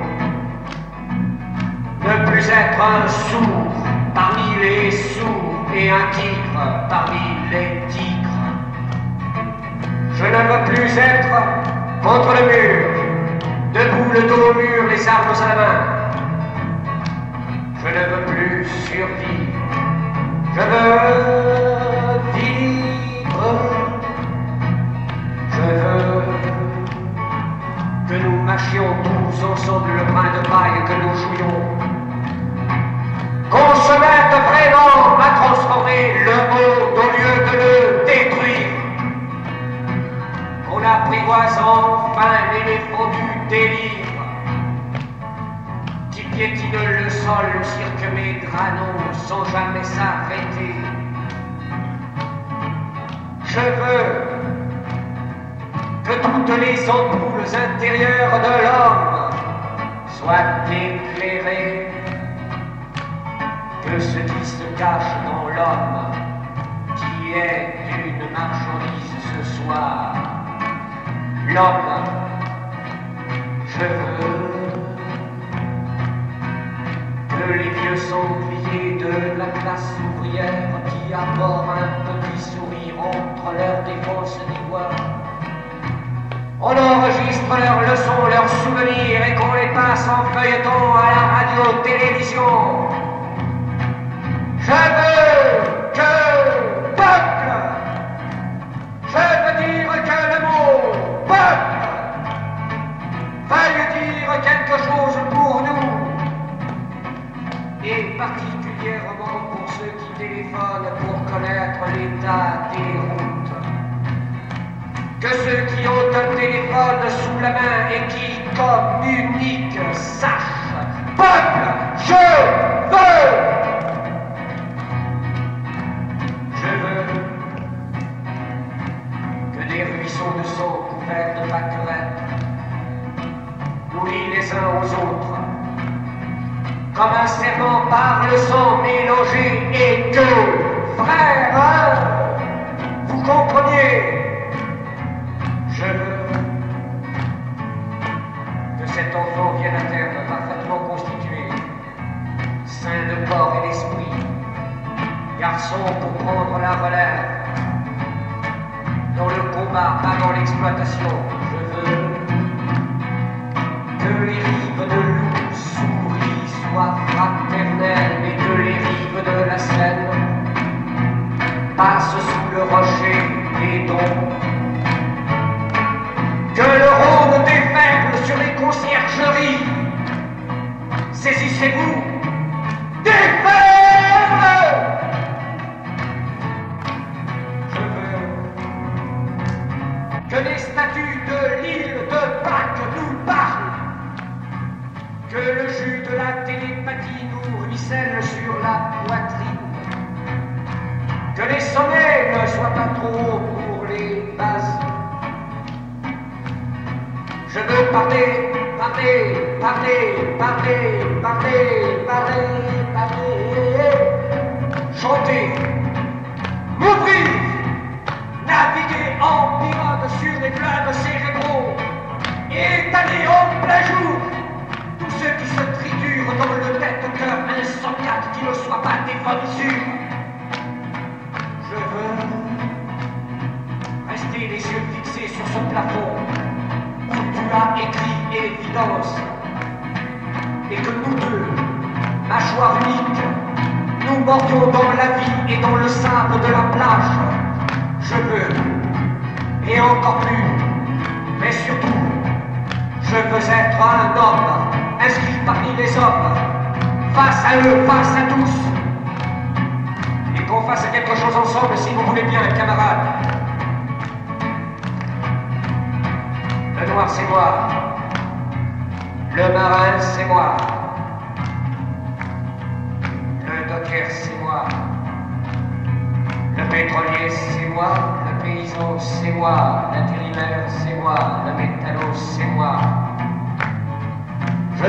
[SPEAKER 10] Ne plus être un sourd parmi les sourds et un tigre parmi les tigres. Je ne veux plus être contre le mur, debout le dos au mur, les armes à la main. Je ne veux plus survivre, je veux vivre. Je veux que nous mâchions tous ensemble le brin de paille que nous jouions. Qu'on se mette vraiment à transformer le monde on apprivoise enfin l'éléphant du délire. Qui piétine le sol, cirque granons sans jamais s'arrêter. Je veux que toutes les ampoules intérieures de l'homme soient éclairées, que ce qui se cache dans l'homme, qui est une marchandise ce soir, l'homme. Je veux que les vieux sangliers de la classe ouvrière qui arborent un petit sourire entre leurs défenses d'ivoire on enregistre leurs leçons, leurs souvenirs et qu'on les passe en feuilleton à la radio-télévision. Je veux quelque chose pour nous, et particulièrement pour ceux qui téléphonent pour connaître l'état des routes que ceux qui ont un téléphone sous la main et qui communiquent sachent. Peuple, je veux comme un serment par le sang mélangé et que, frères, vous compreniez. Je veux que cet enfant vienne à terme parfaitement constitué, saint de corps et d'esprit, garçon pour prendre la relève, dans le combat, pas dans l'exploitation.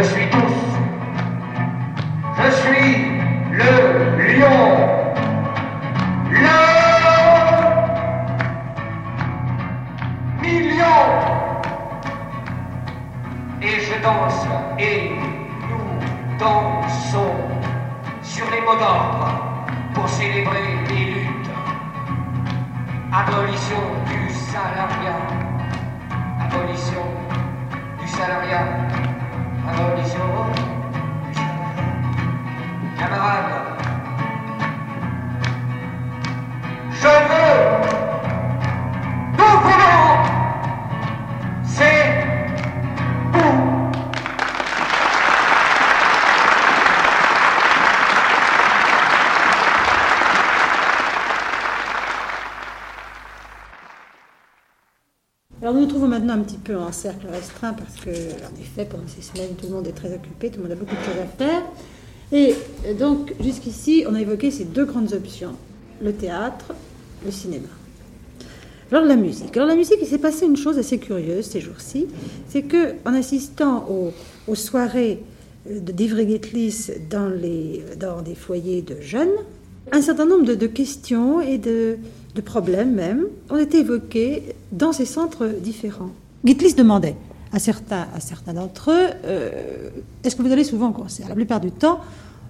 [SPEAKER 10] Je suis tous. Je suis le lion.
[SPEAKER 3] Maintenant un petit peu en cercle restreint parce que, en effet, pendant ces semaines, tout le monde est très occupé, tout le monde a beaucoup de choses à faire. Et donc, jusqu'ici, on a évoqué ces deux grandes options, le théâtre, le cinéma. Alors la musique. Alors la musique, il s'est passé une chose assez curieuse ces jours-ci, c'est que en assistant aux, aux soirées de d'Ivry dans, les, dans des foyers de jeunes, un certain nombre de questions et de, de problèmes même ont été évoqués dans ces centres différents. Gitlis demandait à certains, à certains d'entre eux euh, Est-ce que vous allez souvent au concert? La plupart du temps,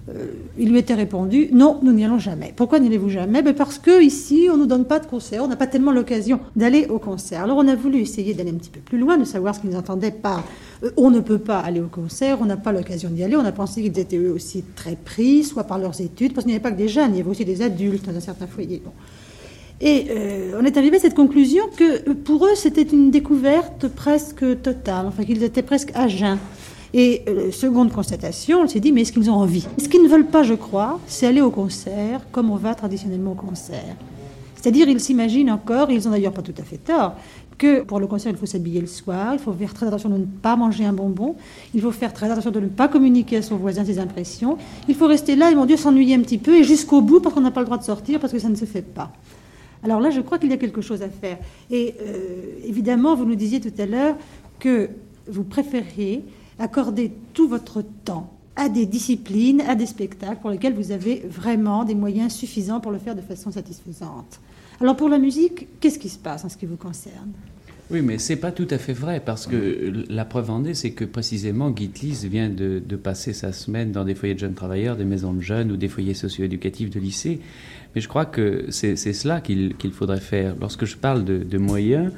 [SPEAKER 3] euh, il lui était répondu Non, nous n'y allons jamais. Pourquoi n'y allez-vous jamais? Ben Parce que ici, on ne nous donne pas de concert, on n'a pas tellement l'occasion d'aller au concert. Alors on a voulu essayer d'aller un petit peu plus loin, de savoir ce qu'ils entendaient par euh, on ne peut pas aller au concert, on n'a pas l'occasion d'y aller. On a pensé qu'ils étaient eux aussi très pris, soit par leurs études, parce qu'il n'y avait pas que des jeunes, il y avait aussi des adultes dans un certain foyer. Bon. Et euh, on est arrivé à cette conclusion que pour eux, c'était une découverte presque totale, enfin qu'ils étaient presque à jeun. Et euh, seconde constatation, on s'est dit, mais est-ce qu'ils ont envie? Ce qu'ils ne veulent pas, je crois, c'est aller au concert comme on va traditionnellement au concert. C'est-à-dire, ils s'imaginent encore, ils ont d'ailleurs pas tout à fait tort, que pour le concert, il faut s'habiller le soir, il faut faire très attention de ne pas manger un bonbon, il faut faire très attention de ne pas communiquer à son voisin ses impressions, il faut rester là et, mon Dieu, s'ennuyer un petit peu et jusqu'au bout parce qu'on n'a pas le droit de sortir, parce que ça ne se fait pas. Alors là, je crois qu'il y a quelque chose à faire. Et euh, évidemment, vous nous disiez tout à l'heure que vous préfériez accorder tout votre temps à des disciplines, à des spectacles pour lesquels vous avez vraiment des moyens suffisants pour le faire de façon satisfaisante. Alors pour la musique, qu'est-ce qui se passe en ce qui vous concerne?
[SPEAKER 4] Oui, mais c'est pas tout à fait vrai parce que la preuve en est, c'est que précisément Gitlis vient de, passer sa semaine dans des foyers de jeunes travailleurs, des maisons de jeunes ou des foyers socio-éducatifs de lycée. Mais je crois que c'est cela qu'il faudrait faire. Lorsque je parle de, moyens,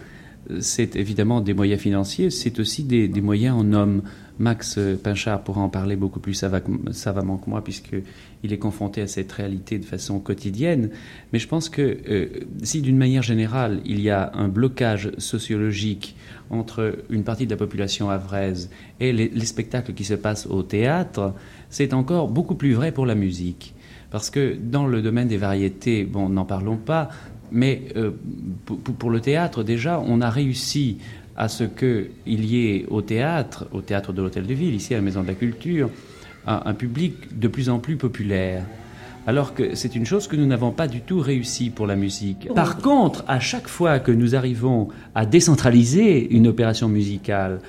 [SPEAKER 4] c'est évidemment des moyens financiers, c'est aussi des, moyens en hommes. Max Pinchard pourra en parler beaucoup plus savamment que moi, puisqu'il est confronté à cette réalité de façon quotidienne. Mais je pense que euh, si d'une manière générale, il y a un blocage sociologique entre une partie de la population avraise et les spectacles qui se passent au théâtre, c'est encore beaucoup plus vrai pour la musique. Parce que dans le domaine des variétés, bon, n'en parlons pas, mais euh, pour, le théâtre, déjà, on a réussi à ce qu'il y ait au théâtre, au théâtre de l'Hôtel de Ville, ici à la Maison de la Culture, un, public de plus en plus populaire. Alors que c'est une chose que nous n'avons pas du tout réussi pour la musique. Par contre, à chaque fois que nous arrivons à décentraliser une opération musicale,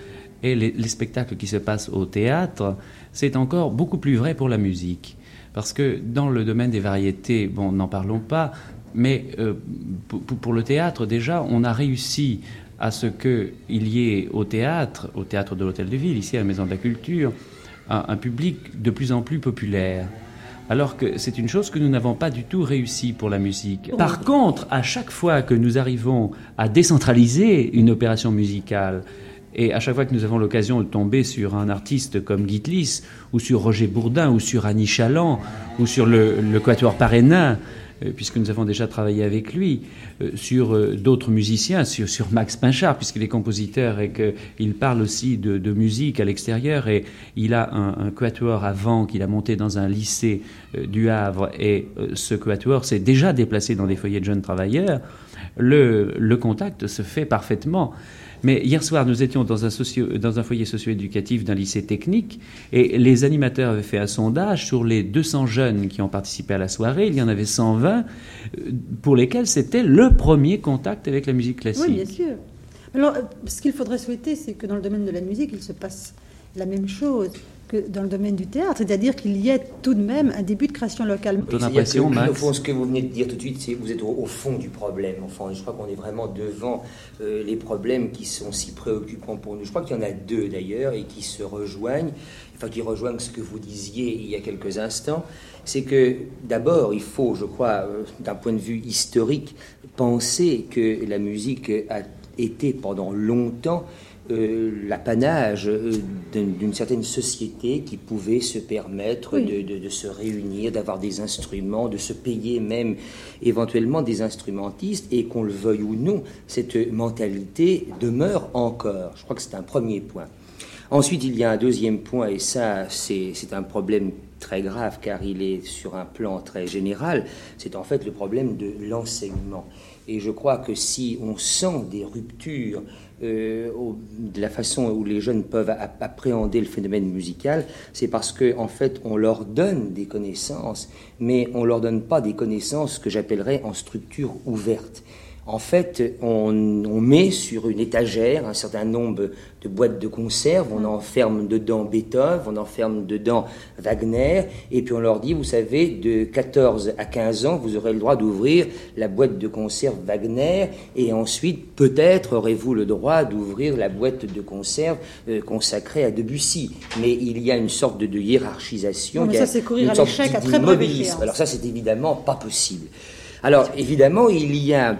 [SPEAKER 4] et les spectacles qui se passent au théâtre, c'est encore beaucoup plus vrai pour la musique. Parce que dans le domaine des variétés, bon, n'en parlons pas, mais euh, pour, le théâtre, déjà, on a réussi à ce qu'il y ait au théâtre, au théâtre de l'Hôtel de Ville, ici à la Maison de la Culture, un, public de plus en plus populaire. Alors que c'est une chose que nous n'avons pas du tout réussi pour la musique. Par contre, à chaque fois que nous arrivons à décentraliser une opération musicale, et à chaque fois que nous avons l'occasion de tomber sur un artiste comme Gitlis, ou sur Roger Bourdin, ou sur Annie Chaland, ou sur le, Quatuor Parénin, euh, puisque nous avons déjà travaillé avec lui, euh, sur euh, d'autres musiciens, sur, Max Pinchard, puisqu'il est compositeur et qu'il parle aussi de, musique à l'extérieur. Et il a un, un quatuor avant qu'il a monté dans un lycée du Havre. Et ce quatuor s'est déjà déplacé dans des foyers de jeunes travailleurs. Le, le contact se fait parfaitement. Mais hier soir, nous étions dans un, dans un foyer socio-éducatif d'un lycée technique et les animateurs avaient fait un sondage sur les 200 jeunes qui ont participé à la soirée. Il y en avait 120 euh, pour lesquels c'était le premier contact avec la musique classique.
[SPEAKER 3] Oui, bien sûr. Alors, euh, ce qu'il faudrait souhaiter, c'est que dans le domaine de la musique, il se passe la même chose que dans le domaine du théâtre, c'est-à-dire qu'il y ait tout de même un début de création locale.
[SPEAKER 4] Ton impression, Max
[SPEAKER 11] Au fond, ce que vous venez de dire tout de suite, c'est que vous êtes au, fond du problème. Enfin, je crois qu'on est vraiment devant euh, les problèmes qui sont si préoccupants pour nous. Je crois qu'il y en a deux d'ailleurs et qui se rejoignent, enfin qui rejoignent ce que vous disiez il y a quelques instants. C'est que d'abord, il faut, je crois, euh, d'un point de vue historique, penser que la musique a été pendant longtemps euh, l'apanage euh, d'une certaine société qui pouvait se permettre de, se réunir, d'avoir des instruments, de se payer même éventuellement des instrumentistes, et qu'on le veuille ou non, cette mentalité demeure encore. Je crois que c'est un premier point. Ensuite, il y a un deuxième point, et ça, c'est un problème très grave, car il est sur un plan très général, c'est en fait le problème de l'enseignement. Et je crois que si on sent des ruptures euh, de la façon où les jeunes peuvent appréhender le phénomène musical, c'est parce qu'en en fait, on leur donne des connaissances, mais on leur donne pas des connaissances que j'appellerais en structure ouverte. En fait, on, met sur une étagère un certain nombre de boîtes de conserve, on enferme dedans Beethoven, on enferme dedans Wagner, et puis on leur dit, vous savez, de 14 à 15 ans, vous aurez le droit d'ouvrir la boîte de conserve Wagner, et ensuite, peut-être aurez-vous le droit d'ouvrir la boîte de conserve euh, consacrée à Debussy. Mais il y a une sorte de, hiérarchisation.
[SPEAKER 3] mais ça, c'est courir à l'échec à très
[SPEAKER 11] Alors ça, c'est évidemment pas possible. Alors, évidemment, il y a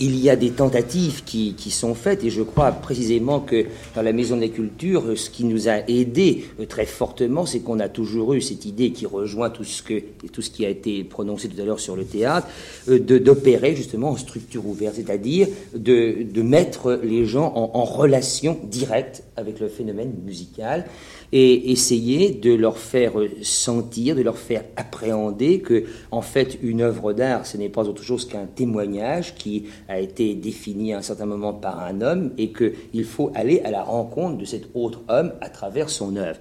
[SPEAKER 11] il y a des tentatives qui, sont faites et je crois précisément que dans la Maison de la Culture, ce qui nous a aidé euh, très fortement, c'est qu'on a toujours eu cette idée qui rejoint tout ce, que, tout ce qui a été prononcé tout à l'heure sur le théâtre, euh, d'opérer justement en structure ouverte, c'est-à-dire de, de, mettre les gens en, en relation directe avec le phénomène musical et essayer de leur faire sentir, de leur faire appréhender que, en fait, une œuvre d'art, ce n'est pas autre chose qu'un témoignage qui a été défini à un certain moment par un homme et qu'il faut aller à la rencontre de cet autre homme à travers son œuvre.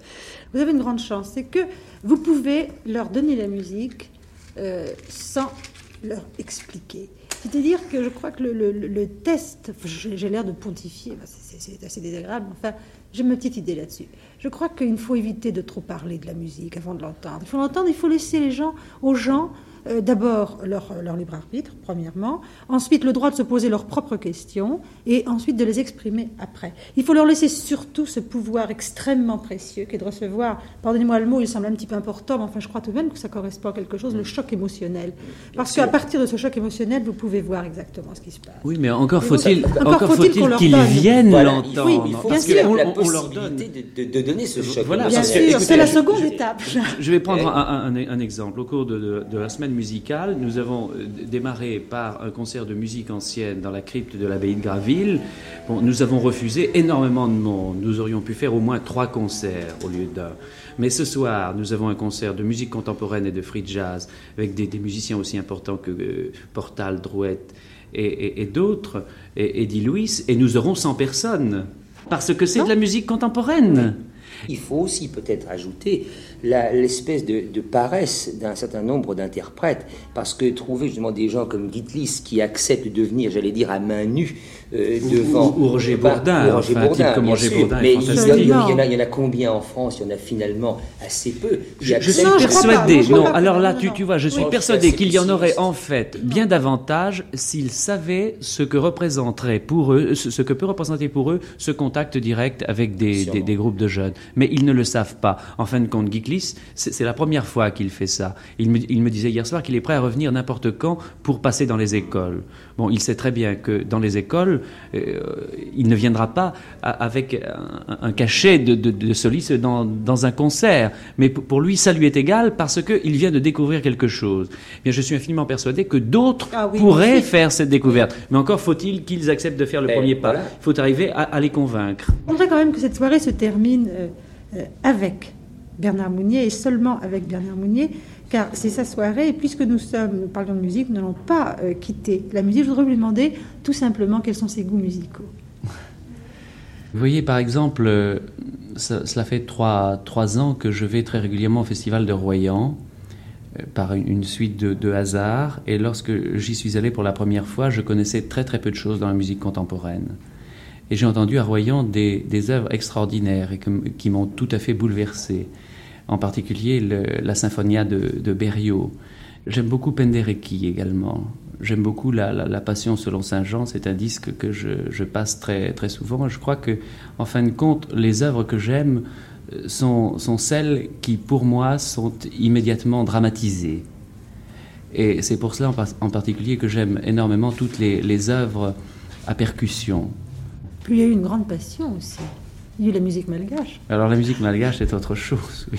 [SPEAKER 3] Vous avez une grande chance, c'est que vous pouvez leur donner la musique euh, sans leur expliquer. C'est-à-dire que je crois que le, test, j'ai l'air de pontifier, c'est assez désagréable, enfin, j'ai ma petite idée là-dessus. Je crois qu'il faut éviter de trop parler de la musique avant de l'entendre. Il faut l'entendre, il faut laisser les gens, aux gens euh, d'abord leur, leur, libre arbitre, premièrement, ensuite le droit de se poser leurs propres questions, et ensuite de les exprimer après. Il faut leur laisser surtout ce pouvoir extrêmement précieux qui est de recevoir, pardonnez-moi le mot, il semble un petit peu important, mais enfin je crois tout de même que ça correspond à quelque chose, le choc émotionnel. Parce qu'à partir de ce choc émotionnel, vous pouvez voir exactement ce qui se passe.
[SPEAKER 4] Oui, mais encore faut-il encore faut-il qu'ils viennent l'entendre.
[SPEAKER 11] Oui, il faut parce qu'on la possibilité de, de, donner ce choc.
[SPEAKER 3] Voilà, bien sûr, c'est la seconde étape.
[SPEAKER 4] Je vais prendre un, un, exemple. Au cours de, de la semaine musicale. Nous avons euh, démarré par un concert de musique ancienne dans la crypte de l'abbaye de Graville. Bon, nous avons refusé énormément de monde. Nous aurions pu faire au moins trois concerts au lieu d'un. Mais ce soir, nous avons un concert de musique contemporaine et de free jazz avec des, musiciens aussi importants que euh, Portal, Drouet et, d'autres, et Eddie Louis, et nous aurons 100 personnes. Parce que c'est de la musique contemporaine.
[SPEAKER 11] Il faut aussi peut-être ajouter l'espèce de, paresse d'un certain nombre d'interprètes, parce que trouver justement des gens comme Gitlis qui acceptent de venir, j'allais dire, à main nue euh, devant...
[SPEAKER 4] Ou, Roger Bourdin,
[SPEAKER 11] Roger Bourdin, comme Roger Bourdin Mais il y, en a, il y, en a, combien en France? Il y en a finalement assez peu.
[SPEAKER 4] Je, suis persuadé, non, alors là, tu, tu vois, je suis persuadé qu'il y en aurait en fait bien davantage s'ils savaient ce que représenterait pour eux, ce que peut représenter pour eux ce contact direct avec des, des, groupes de jeunes. Mais ils ne le savent pas. En fin de compte, C'est la première fois qu'il fait ça. Il me, disait hier soir qu'il est prêt à revenir n'importe quand pour passer dans les écoles. Bon, il sait très bien que dans les écoles, euh, il ne viendra pas avec un, cachet de, de, soliste dans, un concert. Mais pour lui, ça lui est égal parce qu'il vient de découvrir quelque chose. Eh bien, je suis infiniment persuadé que d'autres ah pourraient faire cette découverte. Mais encore faut-il qu'ils acceptent de faire le premier pas. Il faut arriver à, les convaincre.
[SPEAKER 3] Je voudrais quand même que cette soirée se termine euh, euh, avec Bernard Mounier et seulement avec Bernard Mounier, car c'est sa soirée. Et puisque nous sommes, nous parlons de musique, nous n'allons pas euh, quitter la musique. Je voudrais lui demander tout simplement quels sont ses goûts musicaux.
[SPEAKER 4] Vous voyez, par exemple, euh, cela fait trois, trois, ans que je vais très régulièrement au Festival de Royan euh, par une, suite de, de hasards. Et lorsque j'y suis allé pour la première fois, je connaissais très très peu de choses dans la musique contemporaine. Et j'ai entendu à Royan des, des œuvres extraordinaires et qui m'ont tout à fait bouleversé en particulier la Symphonia de, de. J'aime beaucoup Penderecki également. J'aime beaucoup la, Passion selon Saint Jean. C'est un disque que je, passe très, très souvent. Je crois que, en fin de compte, les œuvres que j'aime euh, sont, sont celles qui, pour moi, sont immédiatement dramatisées. Et c'est pour cela, en, particulier, que j'aime énormément toutes les, les œuvres à percussion.
[SPEAKER 3] Puis il y a eu une grande passion aussi. Il y a eu la musique malgache.
[SPEAKER 4] Alors la musique malgache c'est autre chose, oui.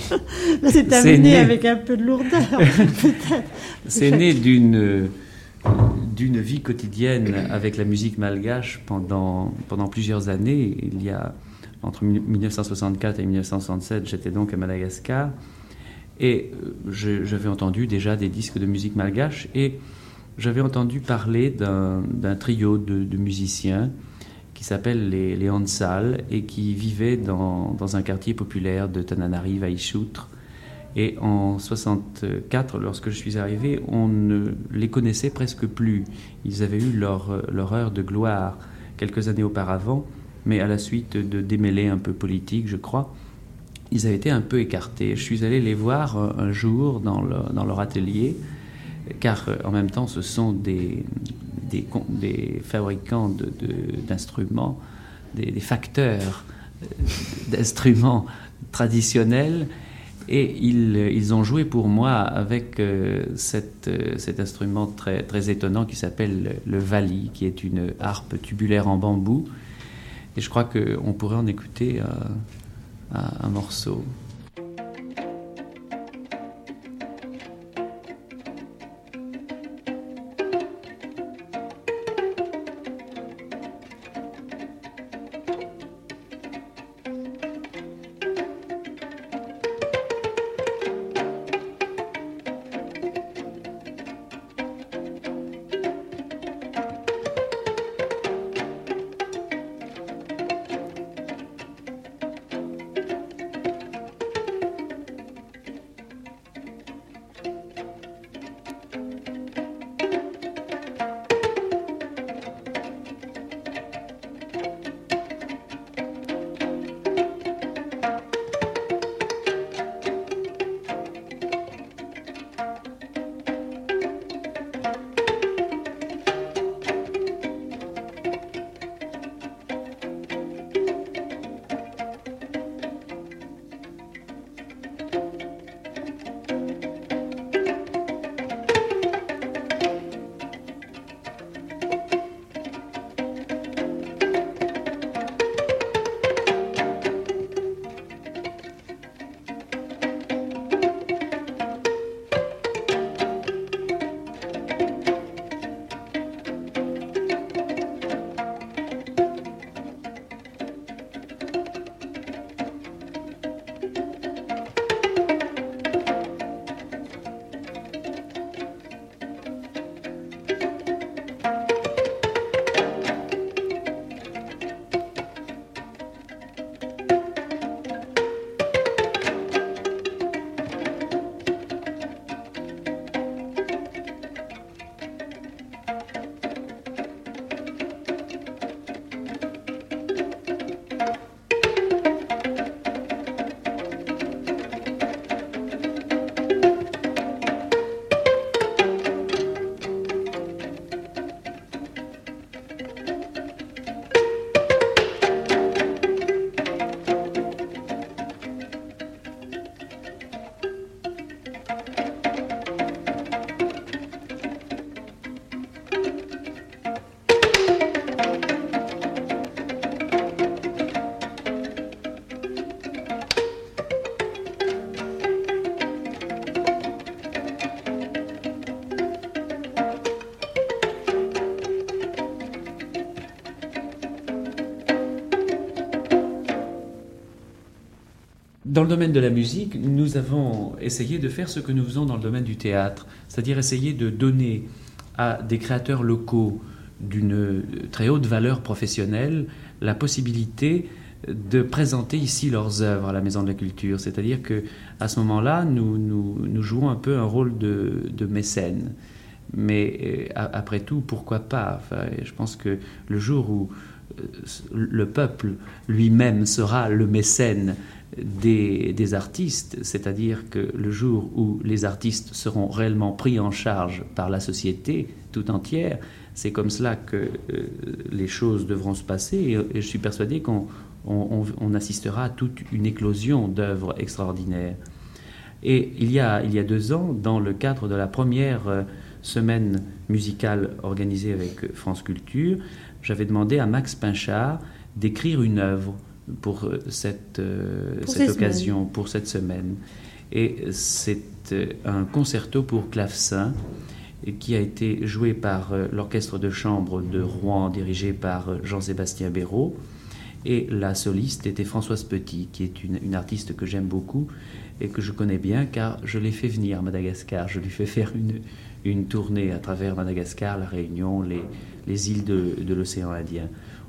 [SPEAKER 3] c'est amené avec un peu de lourdeur, peut-être.
[SPEAKER 4] C'est né d'une d'une vie quotidienne avec la musique malgache pendant, pendant plusieurs années. Il y a entre 1964 et 1967, j'étais donc à Madagascar et euh, j'avais entendu déjà des disques de musique malgache et j'avais entendu parler d'un trio de, de musiciens qui s'appelle les, les Hansal et qui vivaient dans, dans, un quartier populaire de Tananarive à Ichoutre. Et en 64, lorsque je suis arrivé, on ne les connaissait presque plus. Ils avaient eu leur, leur heure de gloire quelques années auparavant, mais à la suite de démêlés un peu politiques, je crois, ils avaient été un peu écartés. Je suis allé les voir un jour dans, dans leur atelier, car en même temps, ce sont des, des, fabricants d'instruments, de, des, facteurs euh, d'instruments traditionnels et ils, ils, ont joué pour moi avec euh, cette, euh, cet instrument très, très étonnant qui s'appelle le vali, qui est une harpe tubulaire en bambou. Et je crois qu'on pourrait en écouter euh, un morceau. Dans le domaine de la musique, nous avons essayé de faire ce que nous faisons dans le domaine du théâtre, c'est-à-dire essayer de donner à des créateurs locaux d'une très haute valeur professionnelle la possibilité de présenter ici leurs œuvres à la Maison de la Culture. C'est-à-dire que à ce moment-là, nous, jouons un peu un rôle de, mécène. Mais euh, après tout, pourquoi pas? Je pense que le jour où le peuple lui-même sera le mécène des, artistes, c'est-à-dire que le jour où les artistes seront réellement pris en charge par la société tout entière, c'est comme cela que euh, les choses devront se passer et, je suis persuadé qu'on on, on, assistera à toute une éclosion d'œuvres extraordinaires. Et il y, a, il y a deux ans, dans le cadre de la première euh, semaine musicale organisée avec France Culture, j'avais demandé à Max Pinchard d'écrire une œuvre pour euh, cette, pour cette occasion, semaines. pour cette semaine. Et c'est euh, un concerto pour clavecin qui a été joué par euh, l'orchestre de chambre de Rouen dirigé par Jean-Sébastien Béraud. Et la soliste était Françoise Petit, qui est une, une artiste que j'aime beaucoup et que je connais bien car je l'ai fait venir à Madagascar. Je lui fais faire une, une tournée à travers Madagascar, la Réunion, les, les îles de, de l'océan Indien.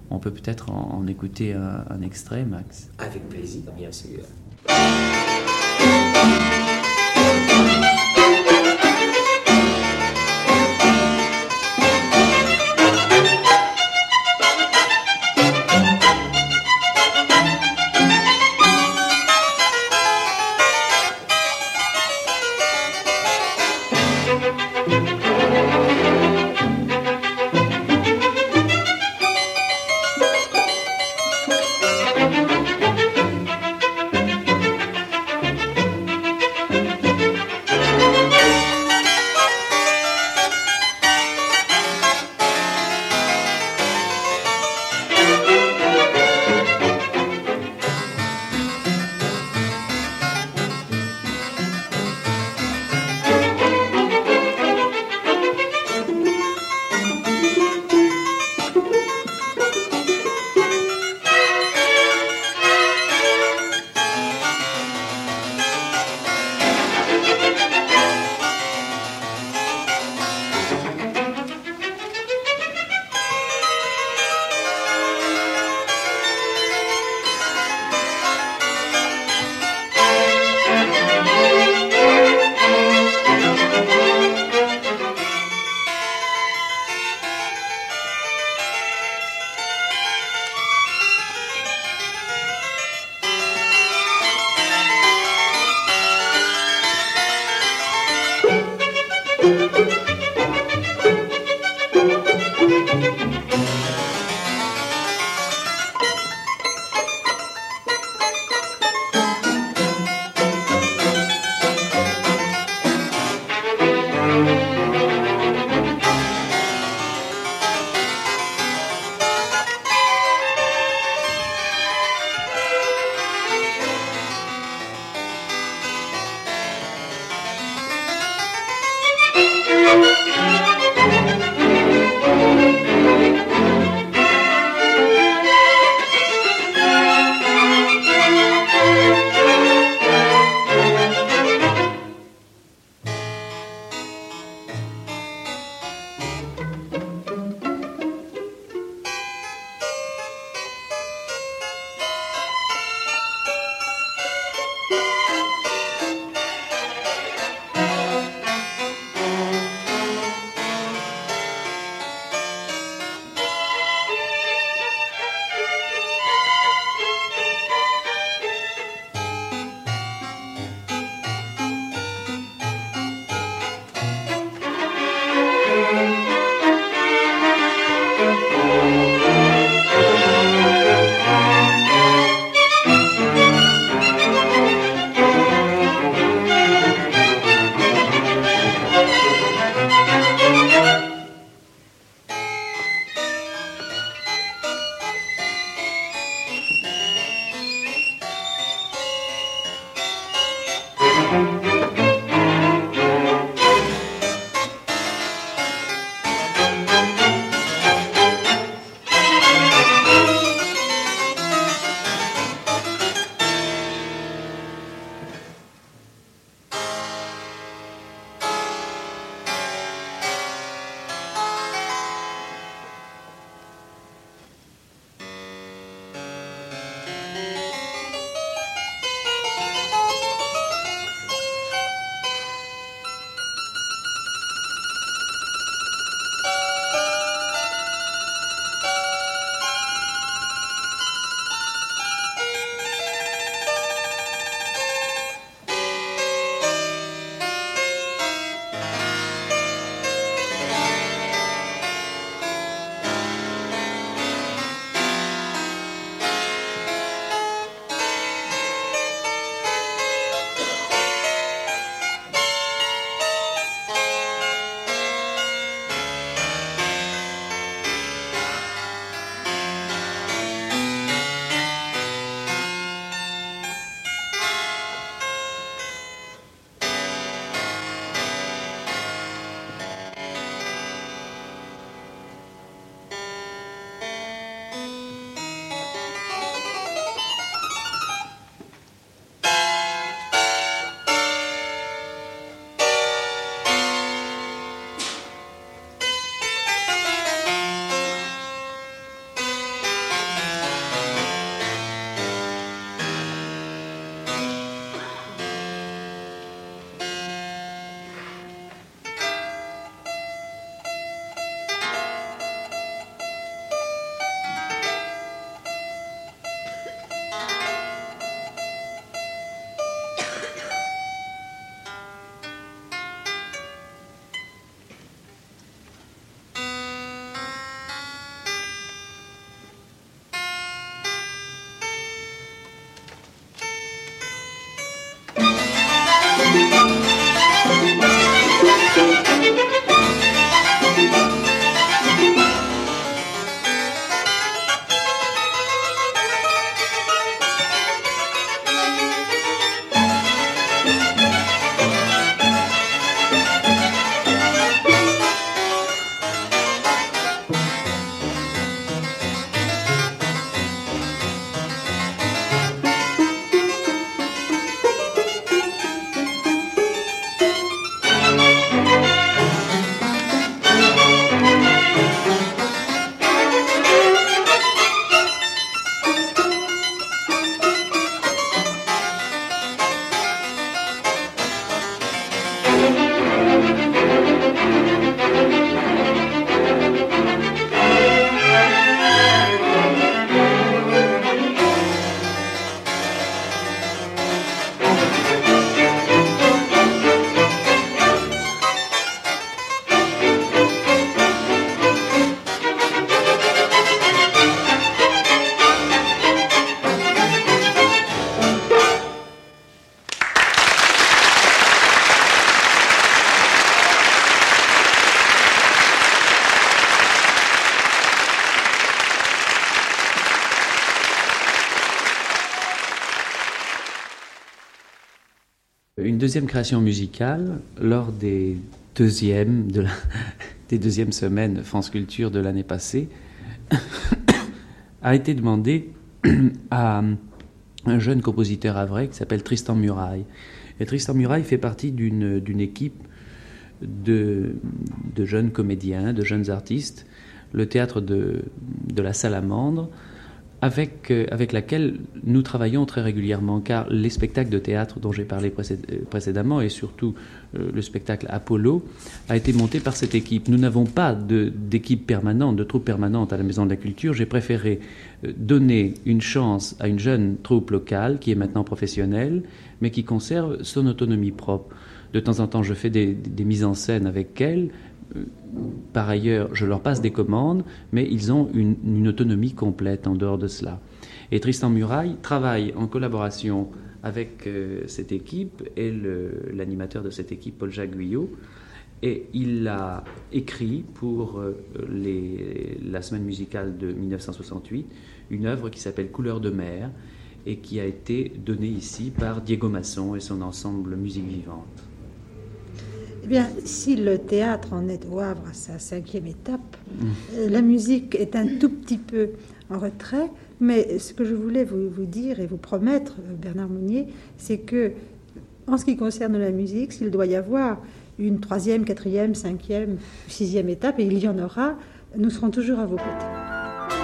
[SPEAKER 4] On peut peut-être en, écouter un, un, extrait, Max
[SPEAKER 11] Avec plaisir, bien sûr.
[SPEAKER 4] Deuxième création musicale lors des deuxièmes, de des deuxièmes semaines France Culture de l'année passée a été demandée à un jeune compositeur avray qui s'appelle Tristan Muraille. Et Tristan Muraille fait partie d'une équipe de, de, jeunes comédiens, de jeunes artistes, le théâtre de, de la Salamandre, avec, euh, avec laquelle nous travaillons très régulièrement, car les spectacles de théâtre dont j'ai parlé euh, précédemment, et surtout euh, le spectacle Apollo, a été monté par cette équipe. Nous n'avons pas d'équipe permanente, de troupe permanente à la Maison de la Culture. J'ai préféré donner une chance à une jeune troupe locale, qui est maintenant professionnelle, mais qui conserve son autonomie propre. De temps en temps, je fais des, des mises en scène avec elle, par ailleurs, je leur passe des commandes, mais ils ont une, autonomie complète en dehors de cela. Et Tristan Muraille travaille en collaboration avec euh, cette équipe et l'animateur de cette équipe, Paul-Jacques Guyot. Et il a écrit pour euh, la semaine musicale de 1968 une œuvre qui s'appelle Couleur de mer et qui a été donnée ici par Diego Masson et son ensemble Musique Vivante.
[SPEAKER 3] Eh bien, si le théâtre en est au Havre à sa cinquième étape, euh, la musique est un tout petit peu en retrait. Mais ce que je voulais vous, dire et vous promettre, euh, Bernard Mounier, c'est que, en ce qui concerne la musique, s'il doit y avoir une troisième, quatrième, cinquième, sixième étape, et il y en aura, nous serons toujours à vos côtés.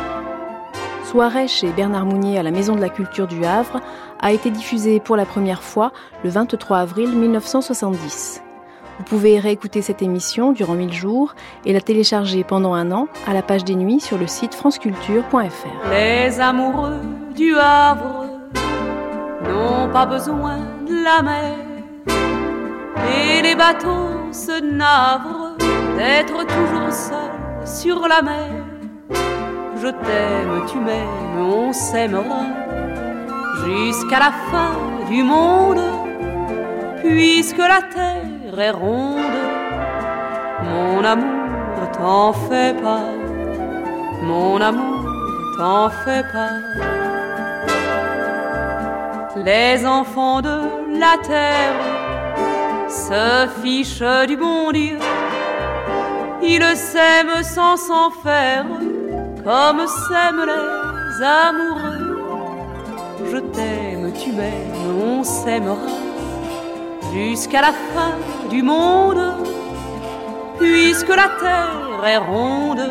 [SPEAKER 2] Soirée chez Bernard Mounier à la Maison de la Culture du Havre a été diffusée pour la première fois le 23 avril 1970. Vous pouvez réécouter cette émission durant 1000 jours et la télécharger pendant un an à la page des nuits sur le site franceculture.fr.
[SPEAKER 12] Les amoureux du Havre n'ont pas besoin de la mer et les bateaux se navrent d'être toujours seuls sur la mer. Je t'aime, tu m'aimes, on s'aimera jusqu'à la fin du monde, puisque la terre ronde. Mon amour, t'en fais pas. Mon amour, t'en fais pas. Les enfants de la terre se fichent du bon Dieu. Ils s'aiment sans s'en faire, comme s'aiment les amoureux. Je t'aime, tu m'aimes, on s'aimera jusqu'à la fin du monde, puisque la terre est ronde.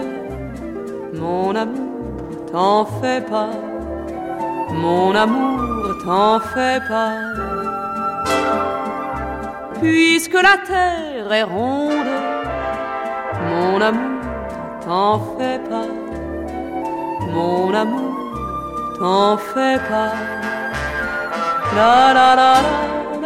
[SPEAKER 12] Mon amour, t'en fais pas, mon amour, t'en fais pas. Puisque la terre est ronde, mon amour, t'en fais pas, mon amour, t'en fais pas. La la la la